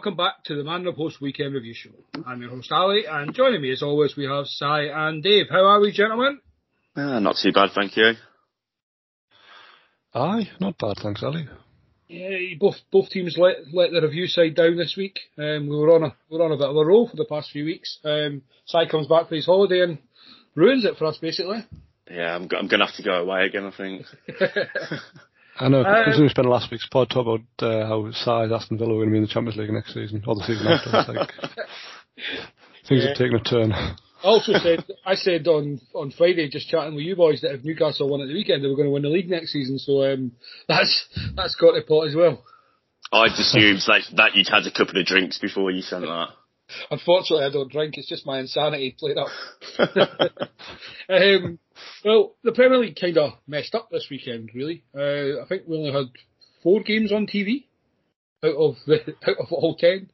Welcome back to the Man the Post Weekend Review Show. I'm your host Ali, and joining me as always we have Sai and Dave. How are we, gentlemen? Uh, not too bad, thank you. Aye, not bad, thanks, Ali. Yeah, both both teams let let the review side down this week. Um, we were on a we were on a bit of a roll for the past few weeks. Um, Sai comes back for his holiday and ruins it for us basically. Yeah, I'm, go- I'm going to have to go away again, I think. I know, Um, because we spent last week's pod talk about uh, how size Aston Villa were going to be in the Champions League next season, or the season after. It's like, things have taken a turn. I also said I said on on Friday just chatting with you boys that if Newcastle won at the weekend they were going to win the league next season. So um, that's that's got the pot as well. I'd assumed like, that you'd had a couple of drinks before you sent that. Unfortunately, I don't drink. It's just my insanity played up. um, well, the Premier League kind of messed up this weekend. Really, uh, I think we only had four games on TV out of the out of all ten.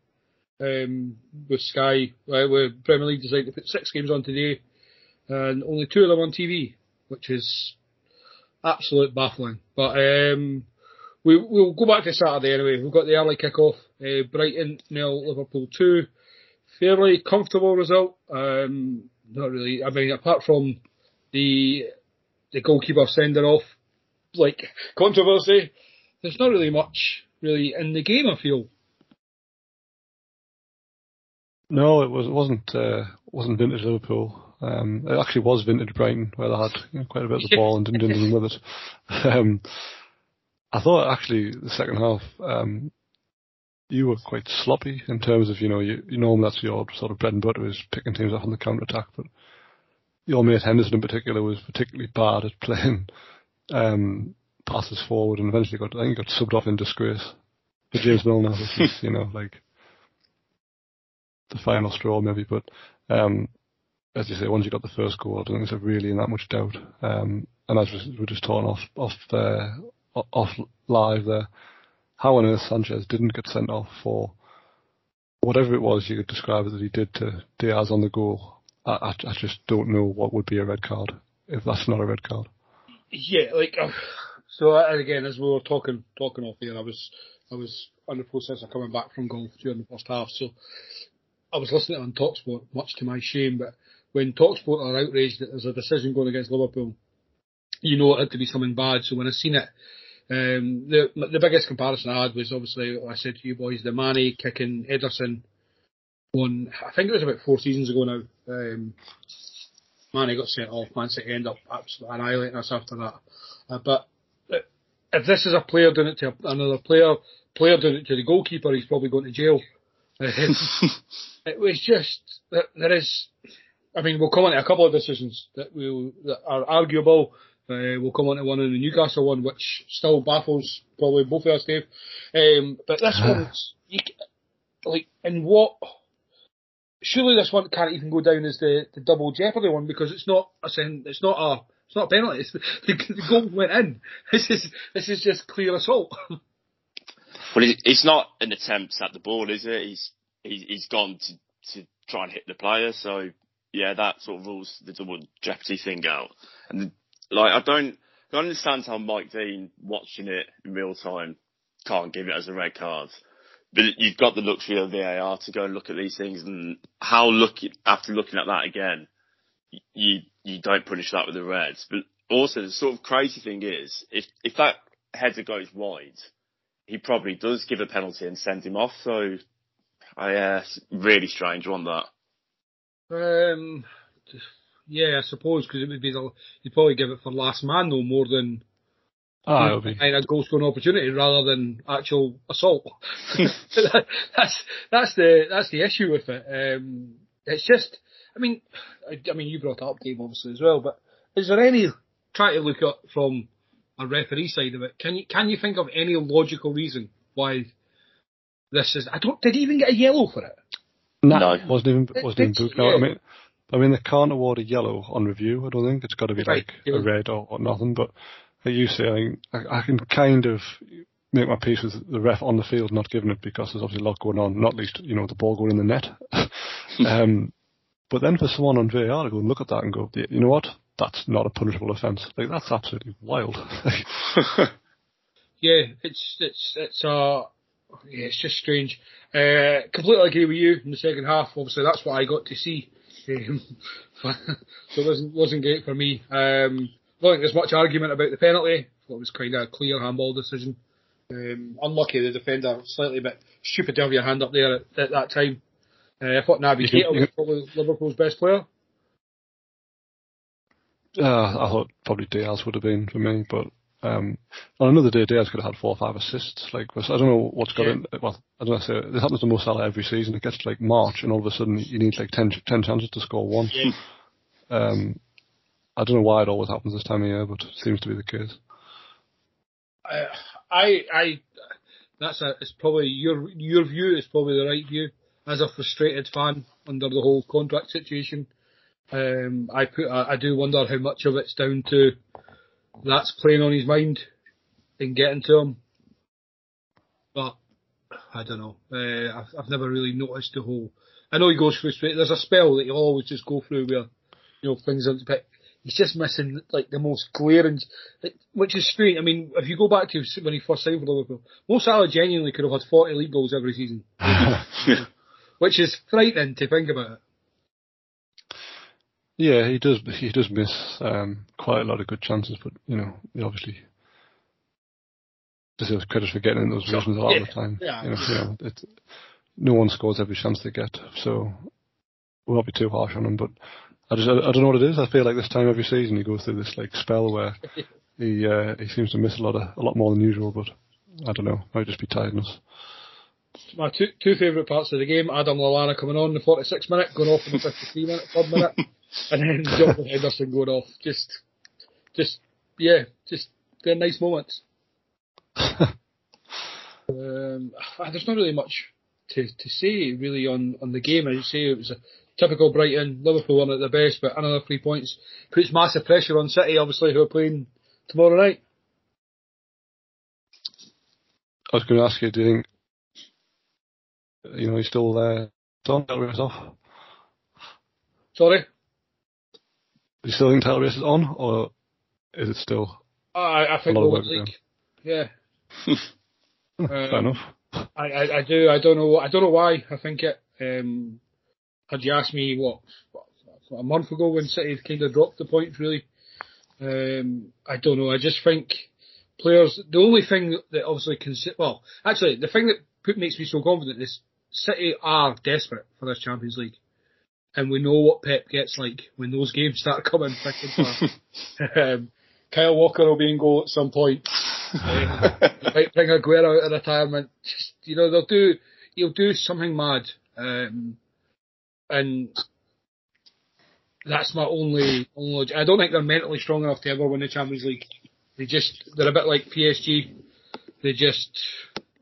Um, with Sky, uh, with Premier League decided to put six games on today, and only two of them on TV, which is absolute baffling. But um, we we'll go back to Saturday anyway. We've got the early kick-off. Uh, Brighton nil, Liverpool two fairly comfortable result. Um, not really. I mean, apart from the the goalkeeper sending off like controversy, there's not really much really in the game. I feel. No, it was it wasn't uh, wasn't vintage Liverpool. Um, it actually was vintage Brighton, where they had you know, quite a bit of the ball and didn't do anything with it. Um, I thought actually the second half um, you were quite sloppy in terms of you know you, you normally that's your sort of bread and butter is picking teams off on the counter attack, but your mate Henderson in particular was particularly bad at playing um, passes forward and eventually got I think he got subbed off in disgrace for James Milner, which is you know like the final straw maybe, but um, as you say, once you got the first goal, I don't think there's really in that much doubt. Um, and as we we're just talking off off off live there, how on earth Sanchez didn't get sent off for whatever it was you could describe that he did to Diaz on the goal. I, I, I just don't know what would be a red card if that's not a red card. Yeah, like uh, so. uh, And again, as we were talking talking off here, I was I was on the process of coming back from golf during the first half, so I was listening on Talksport, much to my shame. But when Talksport are outraged that there's a decision going against Liverpool, you know it had to be something bad. So when I seen it, um, the the biggest comparison I had was obviously I said to you boys the Mané kicking Ederson one. I think it was about four seasons ago now. Um, Mané got sent off. Man City end up absolutely annihilating us after that. Uh, but uh, if this is a player doing it to another player, player doing it to the goalkeeper, he's probably going to jail. Um, it was just that there is. I mean, we'll come on to a couple of decisions that will that are arguable. Uh, we'll come on to one in the Newcastle one, which still baffles probably both of us, Dave. Um, but this one's you, like, in what? Surely this one can't even go down as the, the double jeopardy one because it's not a it's not a it's not a penalty. It's the, the goal went in. This is this is just clear assault. Well, it- it's not an attempt at the ball, is it? He's he's, gone to, to try and hit the player, so yeah, that sort of rules the double jeopardy thing out. And like, I don't, I understand how Mike Dean watching it in real time can't give it as a red card. But you've got the luxury of VAR to go and look at these things, and how look after looking at that again, you you don't punish that with the red. But also, the sort of crazy thing is, if if that header goes wide, he probably does give a penalty and send him off. So, I uh, really strange one that. Um, yeah, I suppose because it would be the he'd probably give it for last man though more than Ah, it'll be. kind of goal scoring opportunity rather than actual assault. that's that's the that's the issue with it. Um, it's just, I mean, I, I mean you brought it up Dave obviously as well, but is there any try to look at from a referee side of it? Can you can you think of any logical reason why this is? I don't. Did he even get a yellow for it? No, No. wasn't even It- wasn't even it's- booked. No, yeah. I mean, I mean they can't award a yellow on review. I don't think it's got to be Right, like yeah. a red or, or nothing. But like you say, I, I, I can kind of make my peace with the ref on the field not giving it because there's obviously a lot going on. Not least, you know, the ball going in the net. um, but then for someone on VAR to go and look at that and go, you know what? That's not a punishable offence. Like that's absolutely wild. Yeah, it's it's it's uh yeah, it's just strange. Uh, completely agree with you in the second half. Obviously, that's what I got to see. Um, so it wasn't wasn't great for me. Um, I don't think there's much argument about the penalty. Thought it was kind of a clear handball decision. Um, unlucky the defender, slightly bit stupid to have your hand up there at, at that time. Uh, I thought Naby Keita was probably Liverpool's best player. Uh, I thought probably Diaz would have been for me, but um, on another day, Diaz could have had four or five assists. Like I don't know what's got Yeah. in. Well, I don't know. Say this happens to Mo Salah every season. It gets to like March, and all of a sudden you need like 10, 10 chances to score one. Yeah. Um, I don't know why it always happens this time of year, but it seems to be the case. I, I, that's a, it's probably your your view is probably the right view. As a frustrated fan under the whole contract situation, um, I put I, I do wonder how much of it's down to that's playing on his mind and getting to him. But I don't know. Uh, I've, I've never really noticed the whole. I know he goes through. There's a spell that he'll always just go through where you know things he's just missing like the most glaring, which is strange. I mean, if you go back to when he first signed for Liverpool, Mo Salah genuinely could have had 40 league goals every season, which is frightening to think about. Yeah, he does. He does miss um, quite a lot of good chances, but you know, he obviously deserves credit for getting in those positions a lot of the time. yeah. You know, you know, it, no one scores every chance they get, so we'll not be too harsh on him. But I just, I, I don't know what it is. I feel like this time every season he goes through this like spell where he uh, he seems to miss a lot of a lot more than usual. But I don't know, might just be tiredness. My two two favourite parts of the game: Adam Lallana coming on in the 46 minute, going off in the 53 minute, third minute, and then Jonathan Henderson going off. Just, just yeah, just they're nice moments. Um, there's not really much to, to say really on, on the game. As you say, it was a typical Brighton. Liverpool won at their best, but another three points puts massive pressure on City, obviously, who are playing tomorrow night. I was going to ask you, do you think you know he's still uh, on Del Reyes off? Sorry, Do you still think Del Reyes is on, or is it still? I, I think A lot of we'll league. Yeah, Fair Um, enough. I, I, I do. I don't know. I don't know why. I think it. Um, had you asked me what, what a month ago when City kind of dropped the points, really, um, I don't know. I just think players. The only thing that obviously can well, actually, the thing that put, makes me so confident is City are desperate for this Champions League, and we know what Pep gets like when those games start coming thick and fast. um, Kyle Walker will be in goal at some point. Um, might bring Aguero out of retirement. Just, you know, they'll do, he'll do something mad. Um, and that's my only, only, I don't think they're mentally strong enough to ever win the Champions League. They just, they're a bit like PSG. They just,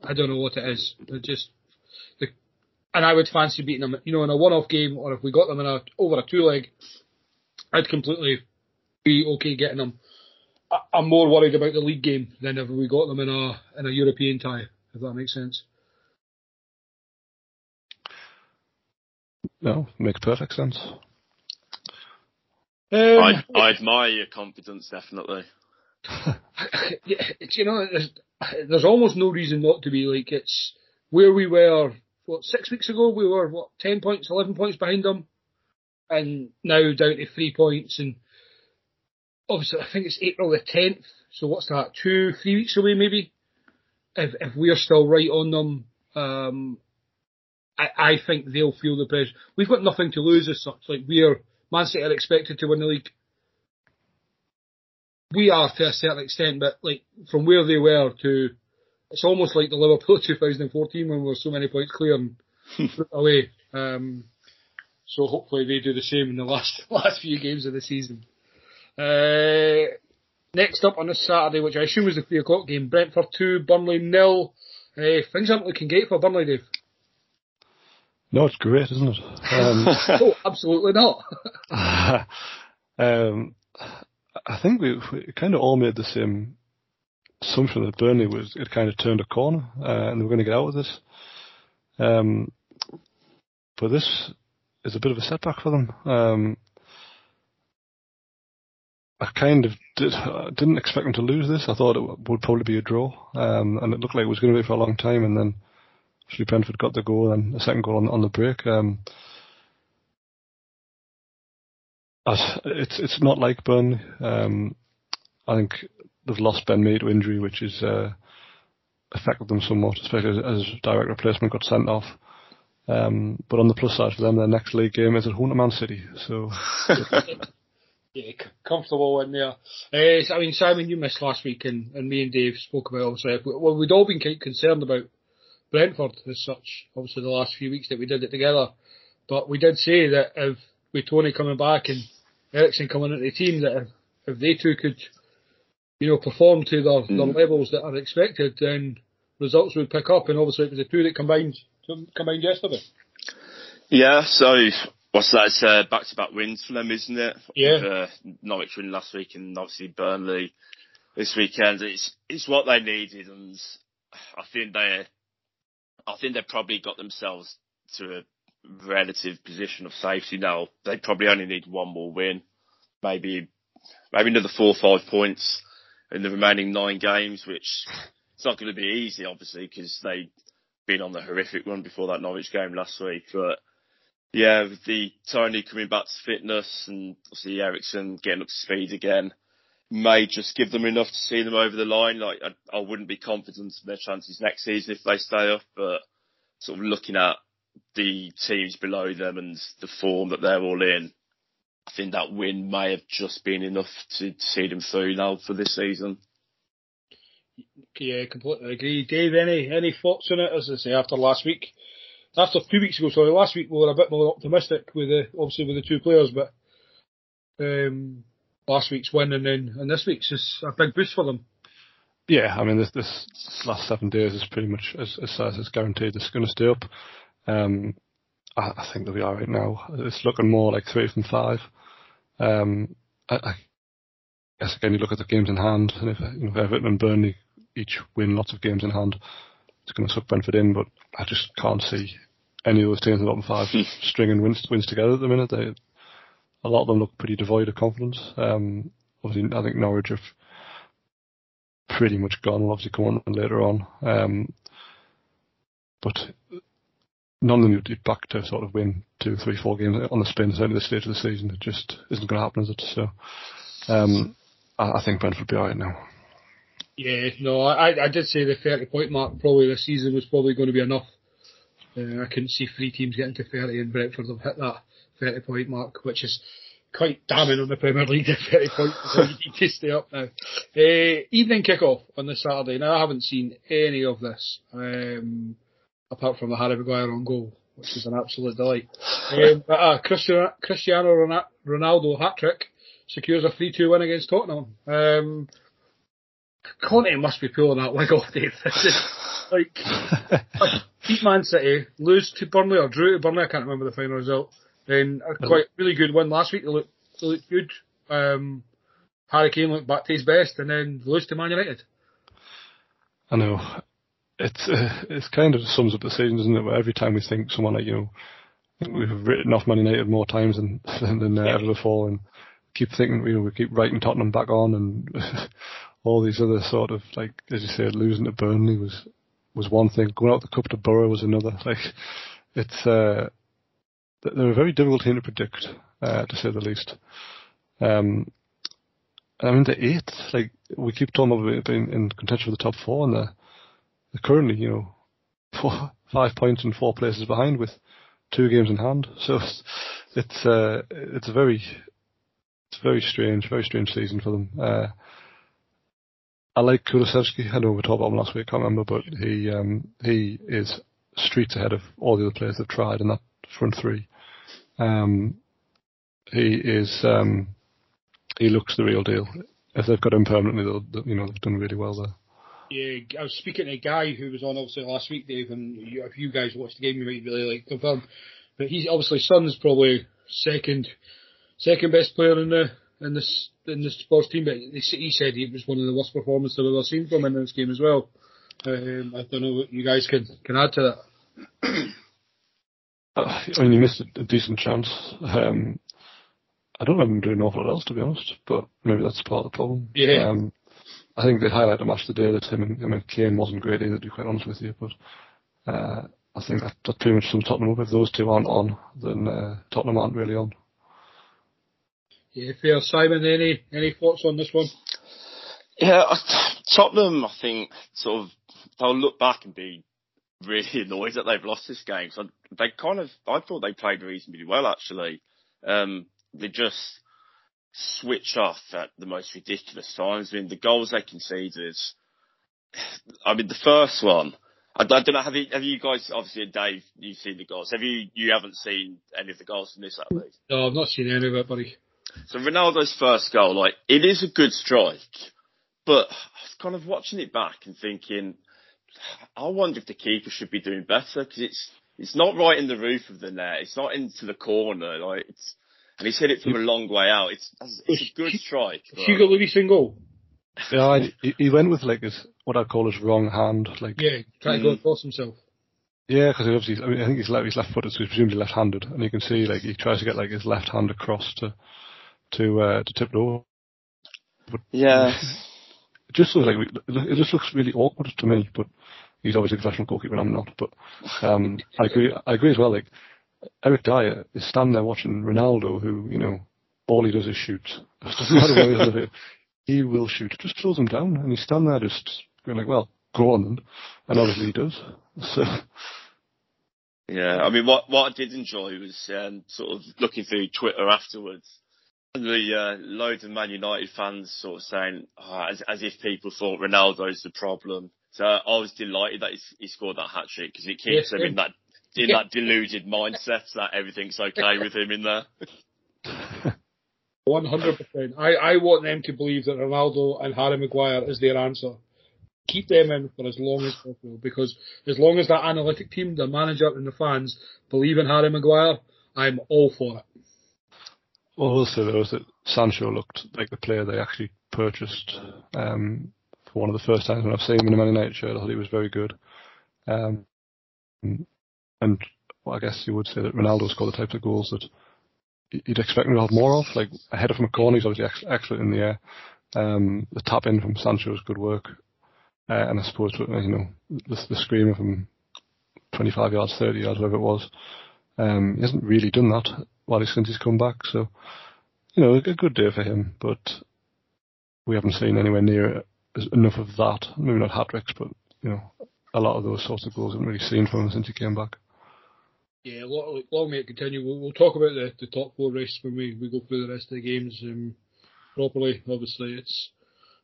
I don't know what it is. They're just, they, and I would fancy beating them, you know, in a one-off game, or if we got them in a, over a two-leg, I'd completely be okay getting them. I- I'm more worried about the league game than if we got them in a in a European tie, if that makes sense. No, makes perfect sense. Um, I, I admire your confidence, definitely. yeah, it's, you know, there's, there's almost no reason not to be. Like it's where we were. What six weeks ago we were what ten points, eleven points behind them, and now down to three points. And obviously, I think it's April the tenth. So what's that? Two, three weeks away maybe. if if we're still right on them, um, I, I think they'll feel the pressure. We've got nothing to lose as such. Like we're Man City are expected to win the league. We are to a certain extent, but like from where they were to, it's almost like the Liverpool 2014 when we were so many points clear and away. Um, so hopefully they do the same in the last last few games of the season. Uh, next up on this Saturday, which I assume is the three o'clock game, Brentford two, Burnley nil. Uh, things aren't looking great for Burnley, Dave. No, it's great, isn't it? Um, oh, absolutely not. um, I think we, we, kind of all made the same assumption that Burnley was it kind of turned a corner uh, and they were going to get out of this. Um, but this is a bit of a setback for them. Um, I kind of did, didn't expect them to lose this. I thought it would probably be a draw, um, and it looked like it was going to be for a long time. And then actually Brentford got the goal and a second goal on, on the break. Um, it's it's not like Burnley. Um, I think they've lost Ben Mee to injury, which has uh, affected them somewhat, especially as, as direct replacement got sent off. Um, but on the plus side for them, their next league game is at home to Man City. So. yeah, comfortable in there. Uh, I mean, Simon, you missed last week, and, and me and Dave spoke about obviously. Well, we'd all been quite concerned about Brentford as such. Obviously, the last few weeks that we did it together, but we did say that if with Tony coming back and Eriksen coming into the team, that if, if they two could, you know, perform to their, mm. their levels that are expected, then results would pick up. And obviously, it was the two that combined combined yesterday. Yeah, so what's that? It's uh, back-to-back wins for them, isn't it? Yeah. Uh, Norwich win last week and obviously Burnley this weekend. It's it's what they needed, and I think they, I think they've probably got themselves to a relative position of safety now. They probably only need one more win, maybe maybe another four or five points in the remaining nine games, which it's not going to be easy, obviously, because they've been on the horrific run before that Norwich game last week. But yeah, with the Tony coming back to fitness and obviously Eriksen getting up to speed again, may just give them enough to see them over the line. Like I, I wouldn't be confident in their chances next season if they stay up, but sort of looking at the teams below them and the form that they're all in, I think that win may have just been enough to see them through now for this season. Yeah, completely agree. Dave, any any thoughts on it? As I say, after last week, after two weeks ago, sorry, last week we were a bit more optimistic with the obviously with the two players, but um, last week's win and then and this week's is a big boost for them. Yeah, I mean this this last seven days is pretty much as as, as it's guaranteed it's going to stay up. Um, I, I, think they'll be alright now. It's looking more like three from five. Um, I, I guess again you look at the games in hand, and if you know, Everton and Burnley each win lots of games in hand, it's going to suck Brentford in. But I just can't see any of those teams in the bottom five stringing wins wins together at the minute. They, a lot of them look pretty devoid of confidence. Um, obviously, I think Norwich have pretty much gone. Will obviously come on later on, um, but none of them would be back to sort of win two, three, four games on the spin at this stage of the the season. It just isn't going to happen, is it? So, um, I, I think Brentford will be alright now. Yeah, no, I I did say the 30 point mark probably this season was probably going to be enough. Uh, I couldn't see three teams getting to 30 and Brentford have hit that 30 point mark, which is quite damning on the Premier League, the 30 points, so you need to stay up now. Uh, evening kick-off on this Saturday. Now, I haven't seen any of this, um, apart from the Harry Maguire on goal, which is an absolute delight. Um, but uh, Cristiano, Cristiano Ronaldo hat-trick secures a 3-2 win against Tottenham. Um, Conte must be pulling that wig off, Dave. like, like, beat Man City, lose to Burnley or drew to Burnley, I can't remember the final result. Then a quite really good win last week. They looked, they looked good. Um, Harry Kane looked back to his best, and then lose to Man United. I know. It's uh, it's kind of sums up the season, isn't it? Where every time we think someone like you know, we've written off Man United more times than than uh, ever before, and keep thinking you know we keep writing Tottenham back on, and all these other sort of like as you said, losing to Burnley was was one thing. Going out the cup to Boro was another. Like it's uh, they're a very difficult team to predict, uh, to say the least. Um, I mean, the eighth, like we keep talking about being in contention for the top four, and they're, they're currently, you know, four, five points and four places behind with two games in hand. So it's it's, uh, it's a very it's a very strange, very strange season for them. Uh, I like Kulusevski. I know we talked about him last week. I can't remember, but he um, he is streets ahead of all the other players they've tried in that front three. Um, he is um, he looks the real deal. If they've got him permanently, they'll, you know they've done really well there. Yeah, I was speaking to a guy who was on obviously last week, Dave, and you, if you guys watched the game, you might really like confirm. But he's obviously Son's probably second second best player in the in this in the Spurs team. But he said it was one of the worst performances I've ever seen from him in this game as well. Um, I don't know what you guys can can add to that. I mean, he missed a, a decent chance. Um, I don't remember him doing an awful lot else, to be honest, but maybe that's part of the problem. Yeah. Um, I think they highlight the match today that him and I mean Kane wasn't great either, to be quite honest with you, but uh, I think that, that pretty much sums Tottenham up. If those two aren't on, then uh, Tottenham aren't really on. Yeah, fair. Simon, any any thoughts on this one? Yeah, Tottenham, I think, sort of, they'll look back and be really annoyed that they've lost this game. So they kind of, I thought they played reasonably well actually. Um, they just switch off at the most ridiculous times. I mean, the goals they conceded. I mean, the first one. I, I don't know. Have you, have you guys obviously, Dave? You've seen the goals. Have you? You haven't seen any of the goals from this, at least. No, I've not seen any of it, buddy. So Ronaldo's first goal, like it is a good strike, but I was kind of watching it back and thinking, I wonder if the keeper should be doing better because it's it's not right in the roof of the net. It's not into the corner. Like it's and he's hit it from a long way out. It's it's a good strike. Hugo Lloris in goal. Yeah, I, he went with like his what I call his wrong hand, like yeah, trying mm. to go across himself. Yeah, because obviously, I mean, I think he's left, he's left-footed, so he's presumably left-handed, and you can see like he tries to get like his left hand across to to uh, to tip it over. But yeah, it just looks like it just looks really awkward to me. But he's obviously a professional goalkeeper, and I'm not. But um, I agree. I agree as well. Like Eric Dier is standing there watching Ronaldo, who, you know, all he does is shoot. he will shoot. Just throws him down, and he's standing there just going like, well, go on. And obviously he does. So. Yeah, I mean, what what I did enjoy was um, sort of looking through Twitter afterwards. The uh, loads of Man United fans sort of saying, oh, as, as if people thought Ronaldo's the problem. So I was delighted that he, he scored that hat trick because it keeps him in that in that deluded mindset that everything's okay with him in there. One hundred percent. I I want them to believe that Ronaldo and Harry Maguire is their answer. Keep them in for as long as possible because as long as that analytic team, the manager, and the fans believe in Harry Maguire, I'm all for it. Also was that Sancho looked like the player they actually purchased um, for one of the first times when I've seen him in a Man United shirt. I thought he was very good. Um, and well, I guess you would say that Ronaldo scored the types of goals that you'd expect him to have more of. Like a header from a corner, he's obviously ex- excellent in the air. Um, the tap in from Sancho was good work. Uh, and I suppose, you know, the, the screamer from 25 yards, 30 yards, whatever it was, um, he hasn't really done that he's since he's come back. So, you know, a good day for him, but we haven't seen anywhere near enough of that. Maybe not hat tricks, but, you know, a lot of those sorts of goals haven't really seen from him since he came back. Yeah, long, long may it continue. We'll, we'll, talk about the, the top four race when we, we go through the rest of the games um, properly. Obviously, it's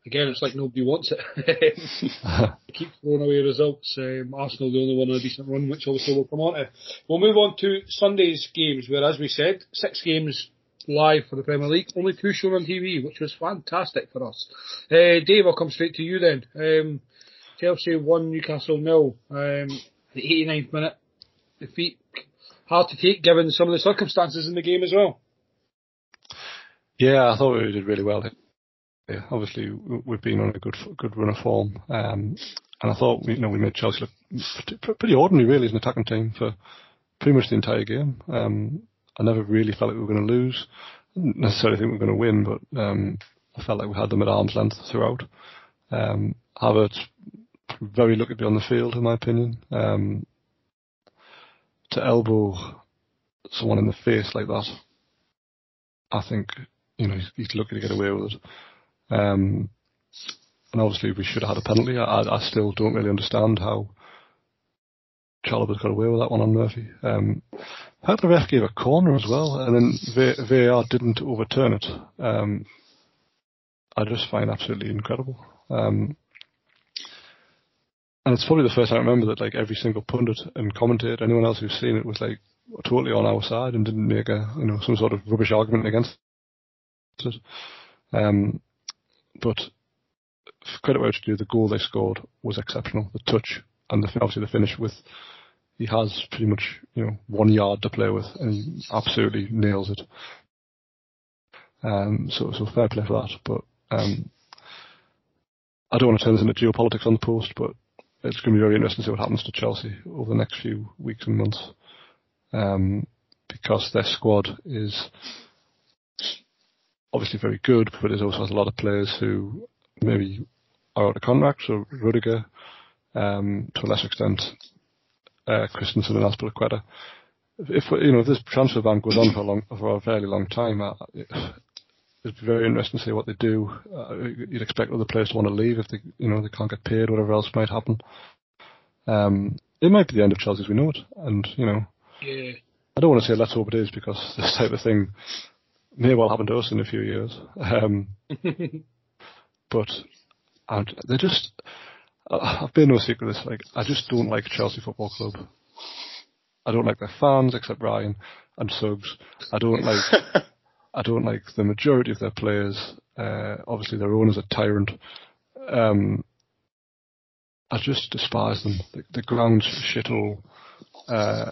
again, it's like nobody wants it. keep throwing away results. Um, Arsenal the only one on a decent run, which obviously we'll come on to. We'll move on to Sunday's games, where, as we said, six games live for the Premier League, only two shown on TV, which was fantastic for us. Uh, Dave, I'll come straight to you then. Um, Chelsea won Newcastle nil. Um, the 89th minute defeat hard to take given some of the circumstances in the game as well. Yeah, I thought we did really well. Obviously we've been on a good good run of form, um, and I thought we, you know we made Chelsea look pretty ordinary really as an attacking team for pretty much the entire game. Um, I never really felt like we were going to lose. I didn't necessarily think we were going to win, but um, I felt like we had them at arm's length throughout. Um, Havertz very lucky to be on the field, in my opinion. Um, to elbow someone in the face like that, I think you know he's, he's lucky to get away with it. Um, and obviously we should have had a penalty. I, I still don't really understand how Chalobah's got away with that one on Murphy. Um, how the ref gave a corner as well, and then VAR didn't overturn it. Um, I just find absolutely incredible. Um, and it's probably the first time I remember that like every single pundit and commentator, anyone else who's seen it was like totally on our side and didn't make a you know some sort of rubbish argument against it. Um, but credit where it's due, the goal they scored was exceptional. The touch and the, obviously the finish with he has pretty much you know one yard to play with and he absolutely nails it. Um, so so fair play for that. But um, I don't want to turn this into geopolitics on the post, but it's going to be very interesting to see what happens to Chelsea over the next few weeks and months. Um, because their squad is obviously very good, but it also has a lot of players who maybe are out of contract. So Rudiger, um, to a lesser extent, uh, Christensen and Azpilicueta. If you know if this transfer ban goes on for a long, for a fairly long time, uh, it'd be very interesting to see what they do. Uh, you'd expect other players to want to leave if they, you know, they can't get paid, whatever else might happen. Um, it might be the end of Chelsea as we know it, and you know, yeah. I don't want to say let's hope it is because this type of thing may well happen to us in a few years. Um, but they're just, I've been no secret this, like, I just don't like Chelsea Football Club. I don't like their fans, except Ryan and Suggs. I don't like I don't like the majority of their players. Uh, obviously, their owner's a tyrant. Um, I just despise them. The, the ground's shithole, uh,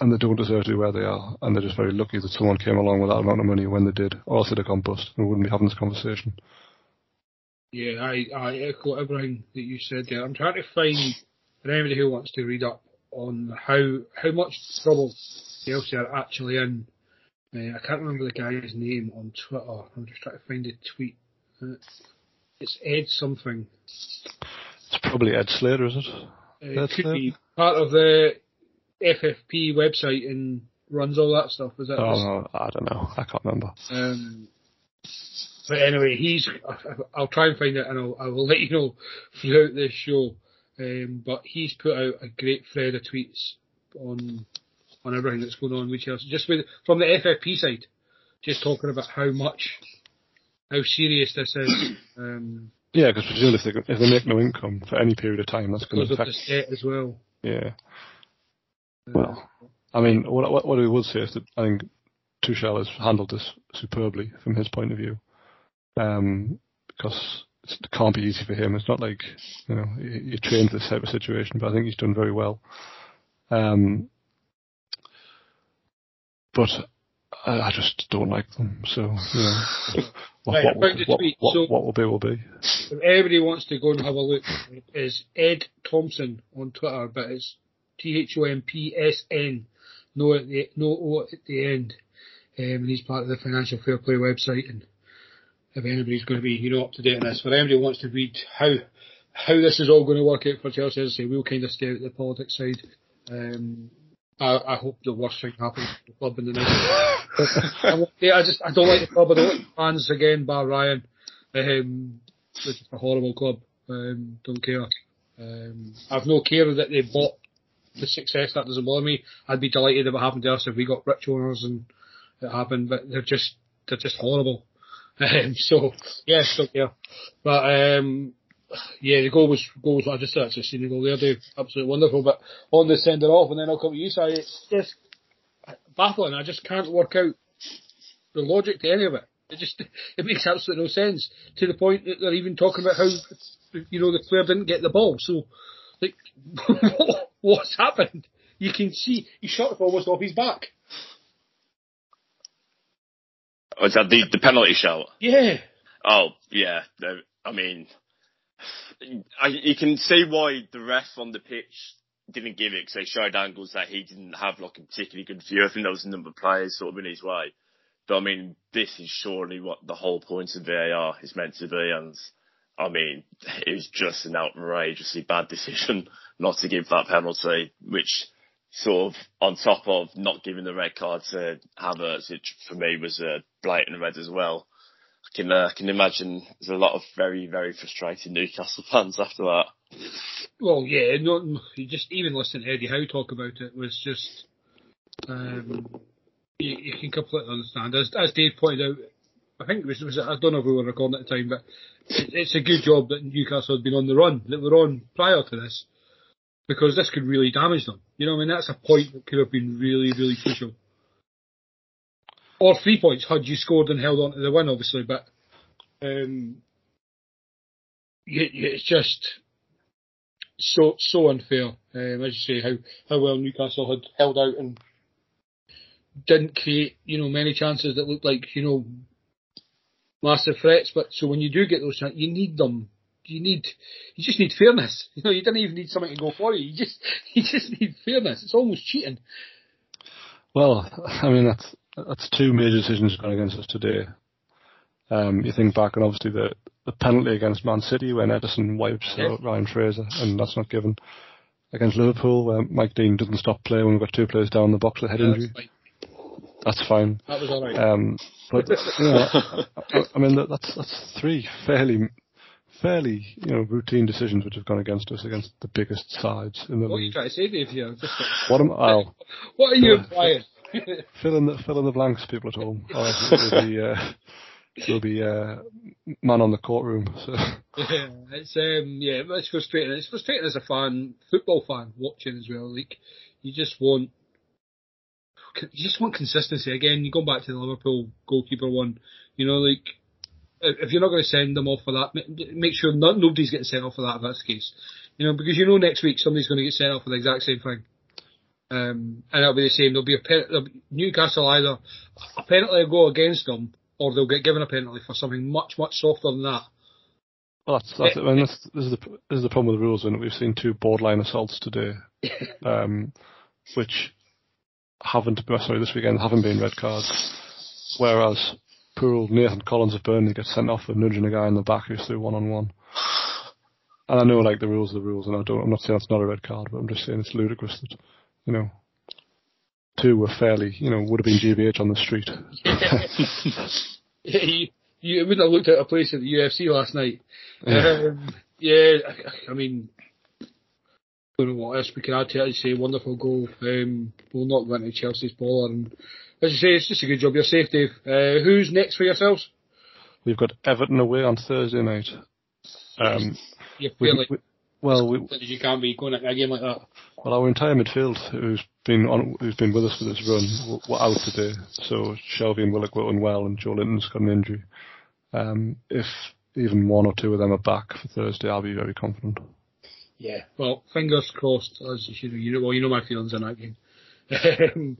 and they don't deserve to be where they are. And they're just very lucky that someone came along with that amount of money when they did, or else they'd have gone bust, and we wouldn't be having this conversation. Yeah, I, I echo everything that you said there. I'm trying to find anybody who wants to read up on how how much trouble Chelsea are actually in uh, I can't remember the guy's name on Twitter. I'm just trying to find a tweet. Uh, it's Ed something. It's probably Ed Slater, is it? Uh, it could Slater? be part of the FFP website and runs all that stuff. Is that? Oh no, I don't know. I can't remember. Um, but anyway, he's. I'll try and find it, and I'll, I will let you know throughout this show. Um, but he's put out a great thread of tweets on on everything that's going on with Chelsea. Just with from the FFP side, just talking about how much, how serious this is. Um, yeah, because presumably if they, if they make no income for any period of time, that's going to affect debt as well. Yeah. Well, I mean, what, what, what we would say is that I think Tuchel has handled this superbly from his point of view, um, because it can't be easy for him. It's not like you know he, he trained this type of situation, but I think he's done very well. Um, but I, I just don't like them. So you know, what, right, what, what, what, so, what will be will be. If anybody wants to go and have a look, is Ed Thompson on Twitter, but it's T H O M P S N, no at the no O at the end. Um, and he's part of the Financial Fair Play website. And if anybody's going to be, you know, up to date on this, for anybody who wants to read how how this is all going to work out for Chelsea, as I say, we'll kind of stay out of the politics side. Um, I, I hope the worst thing happens to the club in the next. yeah, I just I don't like the club. I don't like the fans again, bar Ryan. Um, it's a horrible club. Um, don't care. Um, I've no care that they bought the success. That doesn't bother me. I'd be delighted if it happened to us if we got rich owners and it happened. But they're just they're just horrible. Um, so yeah, don't care. But um, yeah, the goal was goal was I just actually seen the goal there, Dave. Absolutely wonderful. But on the send sender off, and then I'll come to you, Si. It's just baffling. I just can't work out the logic to any of it. It just it makes absolutely no sense to the point that they're even talking about how you know the player didn't get the ball. So, like, what's happened? You can see he shot it almost off his back. Oh, was that the the penalty shot? Yeah. Oh yeah. I mean, I, you can see why the ref on the pitch didn't give it because they showed angles that he didn't have like a particularly good view. I think there was a number of players sort of in his way. But I mean, this is surely what the whole point of VAR is meant to be. And I mean, it was just an outrageously bad decision not to give that penalty, which sort of on top of not giving the red card to Havertz, which for me was a blatant red as well. I can uh, can imagine there's a lot of very very frustrated Newcastle fans after that. Well, yeah, no, just even listening to Eddie Howe talk about it was just, um, you, you can completely understand. As, as Dave pointed out, I think it was, was I don't know if we were recording at the time, but it, it's a good job that Newcastle had been on the run that were on prior to this, because this could really damage them. You know, I mean that's a point that could have been really really crucial. Or three points had you scored and held on to the win, obviously, but um, it's just so so unfair. Um, as you say, how how well Newcastle had held out and didn't create you know many chances that looked like you know massive threats. But so when you do get those chances, you need them. You need you just need fairness. You know, you don't even need something to go for you. You just you just need fairness. It's almost cheating. Well, I mean that's that's two major decisions going against us today. Um, you think back and obviously the, the penalty against Man City when Ederson wipes yeah. out Ryan Fraser, and that's not given. Against Liverpool, where Mike Dean doesn't stop play when we've got two players down the box with head yeah, injury. That's fine. That was alright. Um, but you know, I, I, mean that's that's three fairly fairly you know routine decisions which have gone against us against the biggest sides in the what league. What are you trying to say, Dave? Here, just what am I? What are you implying? fill in the fill in the blanks, people at home. Or be uh, will be uh, man on the courtroom. So. Yeah, it's um, yeah, it's frustrating. It's frustrating as a fan, football fan, watching as well. Like you just want, you just want consistency. Again, you go back to the Liverpool goalkeeper one. You know, like if you're not going to send them off for that, make sure not, nobody's getting sent off for that if that's the case. You know, because you know next week somebody's going to get sent off for the exact same thing. Um, and it'll be the same. There'll be a pen- be Newcastle either a penalty will go against them, or they'll get given a penalty for something much much softer than that. Well, that's, that's it. I mean, this, this, is the this is the problem with the rules, and we've seen two borderline assaults today, um, which haven't sorry this weekend haven't been red cards, whereas poor old Nathan Collins of Burnley gets sent off for nudging a guy in the back who's through one on one. And I know like the rules are the rules, and I don't. I'm not saying it's not a red card, but I'm just saying it's ludicrous that you know, two were fairly, you know, would have been GBH on the street. yeah, you, you wouldn't have looked at a place at the UFC last night. Yeah, um, yeah I, I mean, don't know what else we can add to it. I'd say wonderful goal. Um, we'll not go into Chelsea's baller. And as you say, it's just a good job. You're safe, Dave. Uh, who's next for yourselves? We've got Everton away on Thursday night. Um, yeah, we, we, well, we, you can't be going at a game like that. Well, our entire midfield, who's been on, who's been with us for this run, were out today. So Shelvey and Willock were unwell, and Joelinton's got an injury. Um, if even one or two of them are back for Thursday, I'll be very confident. Yeah, well, fingers crossed. As you know, you know, well, you know my feelings on that game. Um,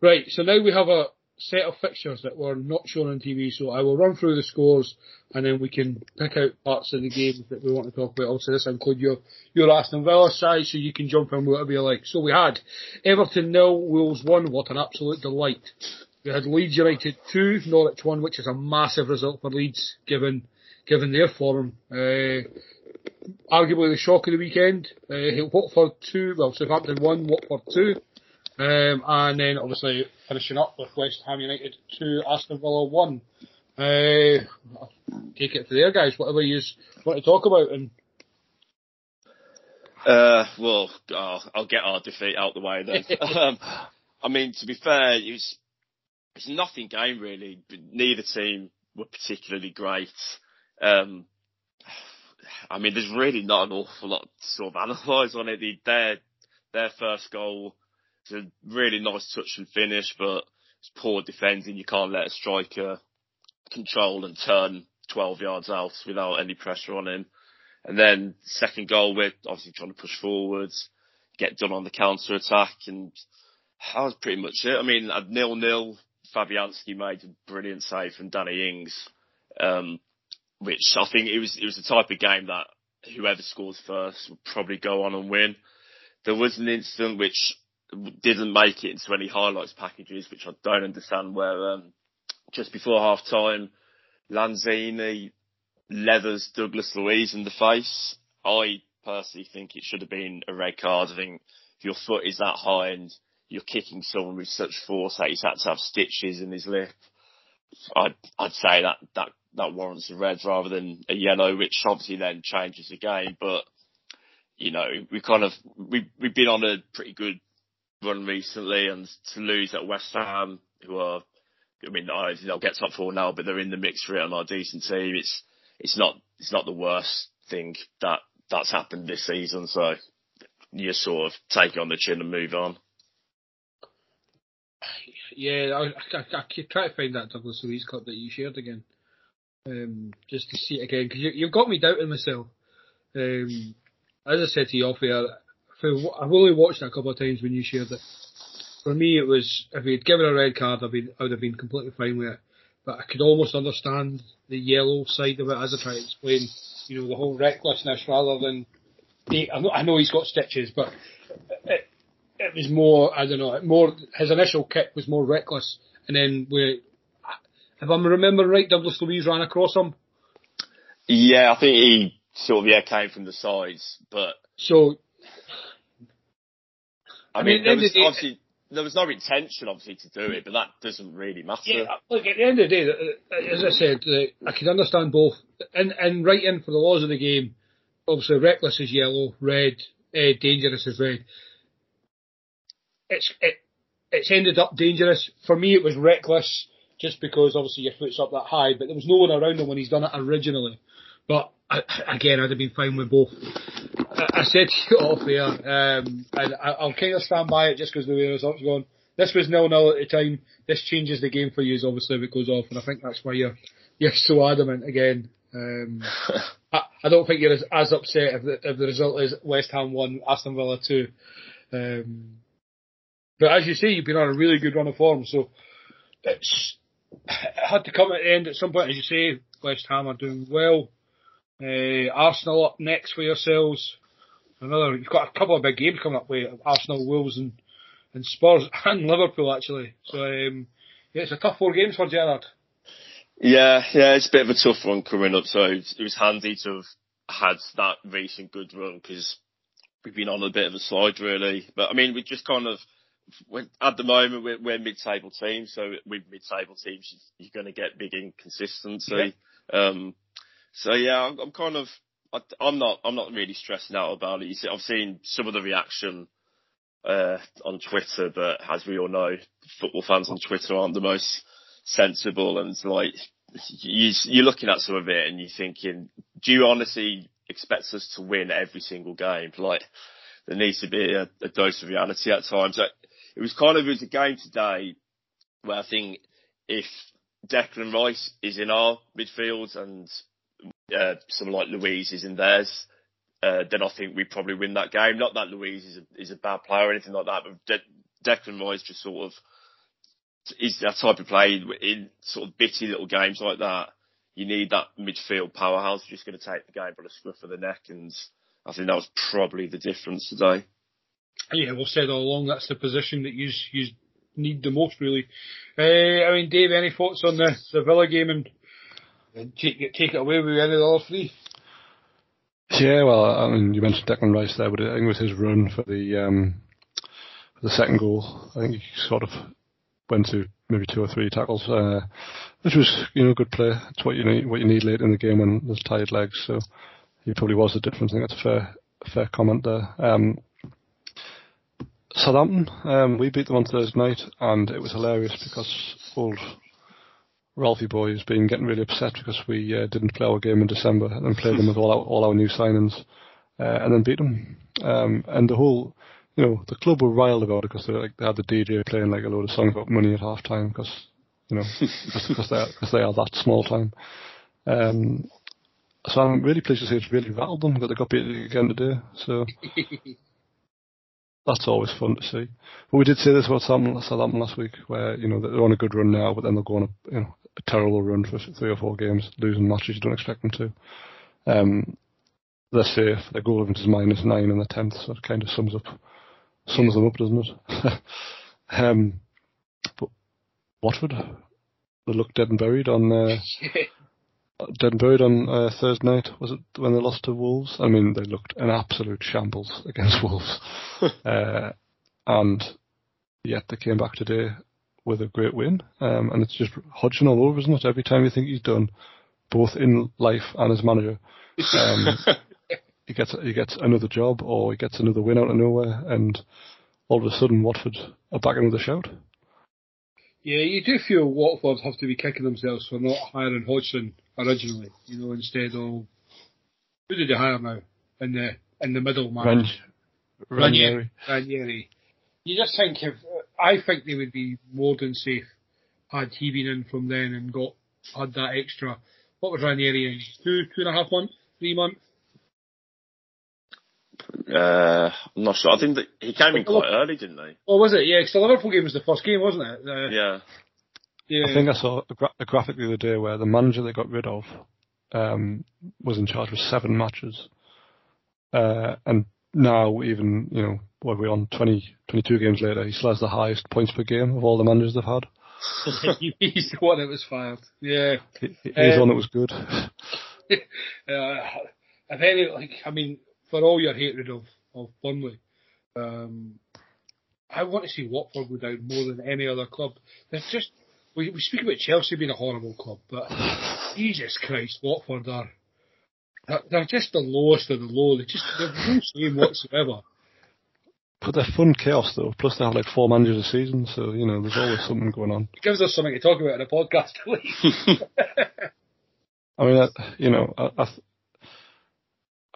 right, so now we have a set of fixtures that were not shown on TV. So I will run through the scores and then we can pick out parts of the games that we want to talk about. Also, this include your your Aston Villa side, so you can jump in whatever you like. So we had Everton nil, Wolves one. What an absolute delight! We had Leeds United two, Norwich one, which is a massive result for Leeds given given their form. Uh, arguably the shock of the weekend. Uh, Watford two, well Southampton one, Watford two. Um, and then obviously finishing up with West Ham United 2, Aston Villa 1. Uh, take it to there, guys. Whatever you want to talk about. And uh, well, oh, I'll get our defeat out the way then. um, I mean, to be fair, it was it's nothing game really. Neither team were particularly great. Um, I mean, there's really not an awful lot to sort of analyse on it. Their their first goal it's a really nice touch and finish, but it's poor defending. You can't let a striker control and turn 12 yards out without any pressure on him. And then second goal, we're obviously trying to push forwards, get done on the counter attack, and that was pretty much it. I mean, at nil nil, Fabianski made a brilliant save from Danny Ings, um, which I think it was it was the type of game that whoever scores first would probably go on and win. There was an incident which didn't make it into any highlights packages, which I don't understand. Where um, just before half time, Lanzini leathers Douglas Luiz in the face. I personally think it should have been a red card. I think if your foot is that high and you're kicking someone with such force that he's had to have stitches in his lip, I'd I'd say that that that warrants a red rather than a yellow, which obviously then changes the game. But you know, we kind of we we've been on a pretty good run recently, and to lose at West Ham, who are, I mean, I, they'll get top four now, but they're in the mix for it and are decent team. It's it's not it's not the worst thing that that's happened this season. So you sort of take it on the chin and move on. Yeah, I, I, I keep trying to find that Douglas Luiz clip that you shared again, um, just to see it again because you, you've got me doubting myself. Um, as I said to you off air, I've only watched it a couple of times when you shared it. For me, it was if he'd given a red card, I'd been, I would have been completely fine with it. But I could almost understand the yellow side of it as I try to explain. You know, the whole recklessness rather than. I know, I know he's got stitches, but it, it was more. I don't know. More his initial kick was more reckless, and then we. If I'm remembering right, Douglas Luiz ran across him. Yeah, I think he sort of yeah came from the sides, but so I, I mean, mean there was obviously there was no intention obviously to do it, but that doesn't really matter. Yeah, look at the end of the day, uh, as I said, I can understand both. And and writing for the laws of the game, obviously reckless is yellow, red, uh, dangerous is red. It's it it's ended up dangerous. For me, it was reckless just because obviously your foot's up that high, but there was no one around him when he's done it originally. But again, I'd have been fine with both. I, I said to you off there, um, and I, will kind of stand by it just because the way the results going. This was nil nil at the time. This changes the game for you, obviously, if it goes off, and I think that's why you're you're so adamant again. Um, I, I, don't think you're as, as upset if the, if the result is West Ham one, Aston Villa two. Um, but as you say, you've been on a really good run of form, so it's it had to come at the end at some point. As you say, West Ham are doing well. Uh, Arsenal up next for yourselves. Another, you've got a couple of big games coming up with Arsenal, Wolves, and and Spurs and Liverpool actually. So um, yeah, it's a tough four games for Gerrard. Yeah, yeah, it's a bit of a tough one coming up. So it was handy to have had that recent good run because we've been on a bit of a slide really. But I mean, we just kind of at the moment we're, we're mid-table teams, so with mid-table teams you're going to get big inconsistency. Yeah. Um, so yeah, I'm, I'm kind of, I, am not, I'm not really stressing out about it. You see, I've seen some of the reaction uh, on Twitter, but as we all know, football fans on Twitter aren't the most sensible, and like you, you're looking at some of it and you're thinking, do you honestly expect us to win every single game? Like there needs to be a, a dose of reality at times. It was kind of it was a game today where I think if Declan Rice is in our midfield and uh, someone like Luiz is in theirs, uh, then I think we probably win that game. Not that Luiz is a, is a bad player or anything like that, but De- Declan Rice just sort of is that type of play in sort of bitty little games like that. You need that midfield powerhouse just going to take the game by the scruff of the neck, and I think that was probably the difference today. Yeah, we've said all along that's the position that you you need the most, really. Uh, I mean, Dave, any thoughts on the the Villa game and take it, take it away with any of the other three. Yeah, well, I mean, you mentioned Declan Rice there, but I think it was his run for the um, for the second goal. I think he sort of went to maybe two or three tackles, uh, which was you know good play. It's what you need what you need late in the game when there's tired legs. So he probably was the difference. I think that's a fair fair comment there. Um, Southampton, um, we beat them on Thursday night, and it was hilarious because old Ralphie boy has been getting really upset because we uh, didn't play our game in December and played them with all our, all our new signings uh, and then beat them. Um, and the whole, you know, the club were riled about it because they, like, they had the DJ playing like a load of songs about money at half time because, you know, because they, are, they are that small time. Um, so I'm really pleased to see it's really rattled them that they got beat again today. So that's always fun to see. But we did say this about Southampton last week, where you know they're on a good run now, but then they'll go on a you know a terrible run for three or four games, losing matches you don't expect them to. Um, they're safe. Their goal difference is minus nine in the tenth, so it kind of sums up sums them up, doesn't it? um, but Watford, they look dead and buried on. Uh, dead and buried on uh, Thursday night. Was it when they lost to Wolves? I mean, they looked an absolute shambles against Wolves, uh, and yet they came back today with a great win. Um, and it's just Hodgson all over, isn't it? Every time you think he's done, both in life and as manager. Um, he gets he gets another job or he gets another win out of nowhere, and all of a sudden Watford are back into the shout. Yeah, you do feel Watford have to be kicking themselves for not hiring Hodgson originally. You know, instead of who did they hire now in the in the middle man? Ran- Ranieri. Ranieri. Ranieri. You just think if I think they would be more than safe had he been in from then and got had that extra. What was Ranieri in? Two two and a half months, three months. Uh, I'm not sure. I think that he came in quite early, didn't he? Or was it? Yeah, because the Liverpool game was the first game, wasn't it? Uh, Yeah. yeah. I think I saw a, gra- a graphic the other day where the manager they got rid of um, was in charge of seven matches, uh, and now even you know what are we on 20, 22 games later, he still has the highest points per game of all the managers they've had. He's the one that was fired. Yeah. He, he- he's Um, one that was good. uh, if any, like, I mean, for all your hatred of, of Burnley, um, I want to see Watford go down more than any other club. They're just, we, we speak about Chelsea being a horrible club, but Jesus Christ, Watford are, they're, they're just the lowest of the low. They just, they've no shame whatsoever. But they're fun chaos though. Plus they have like four managers a season, so you know there's always something going on. It gives us something to talk about in a podcast at least. I mean, I, you know, I,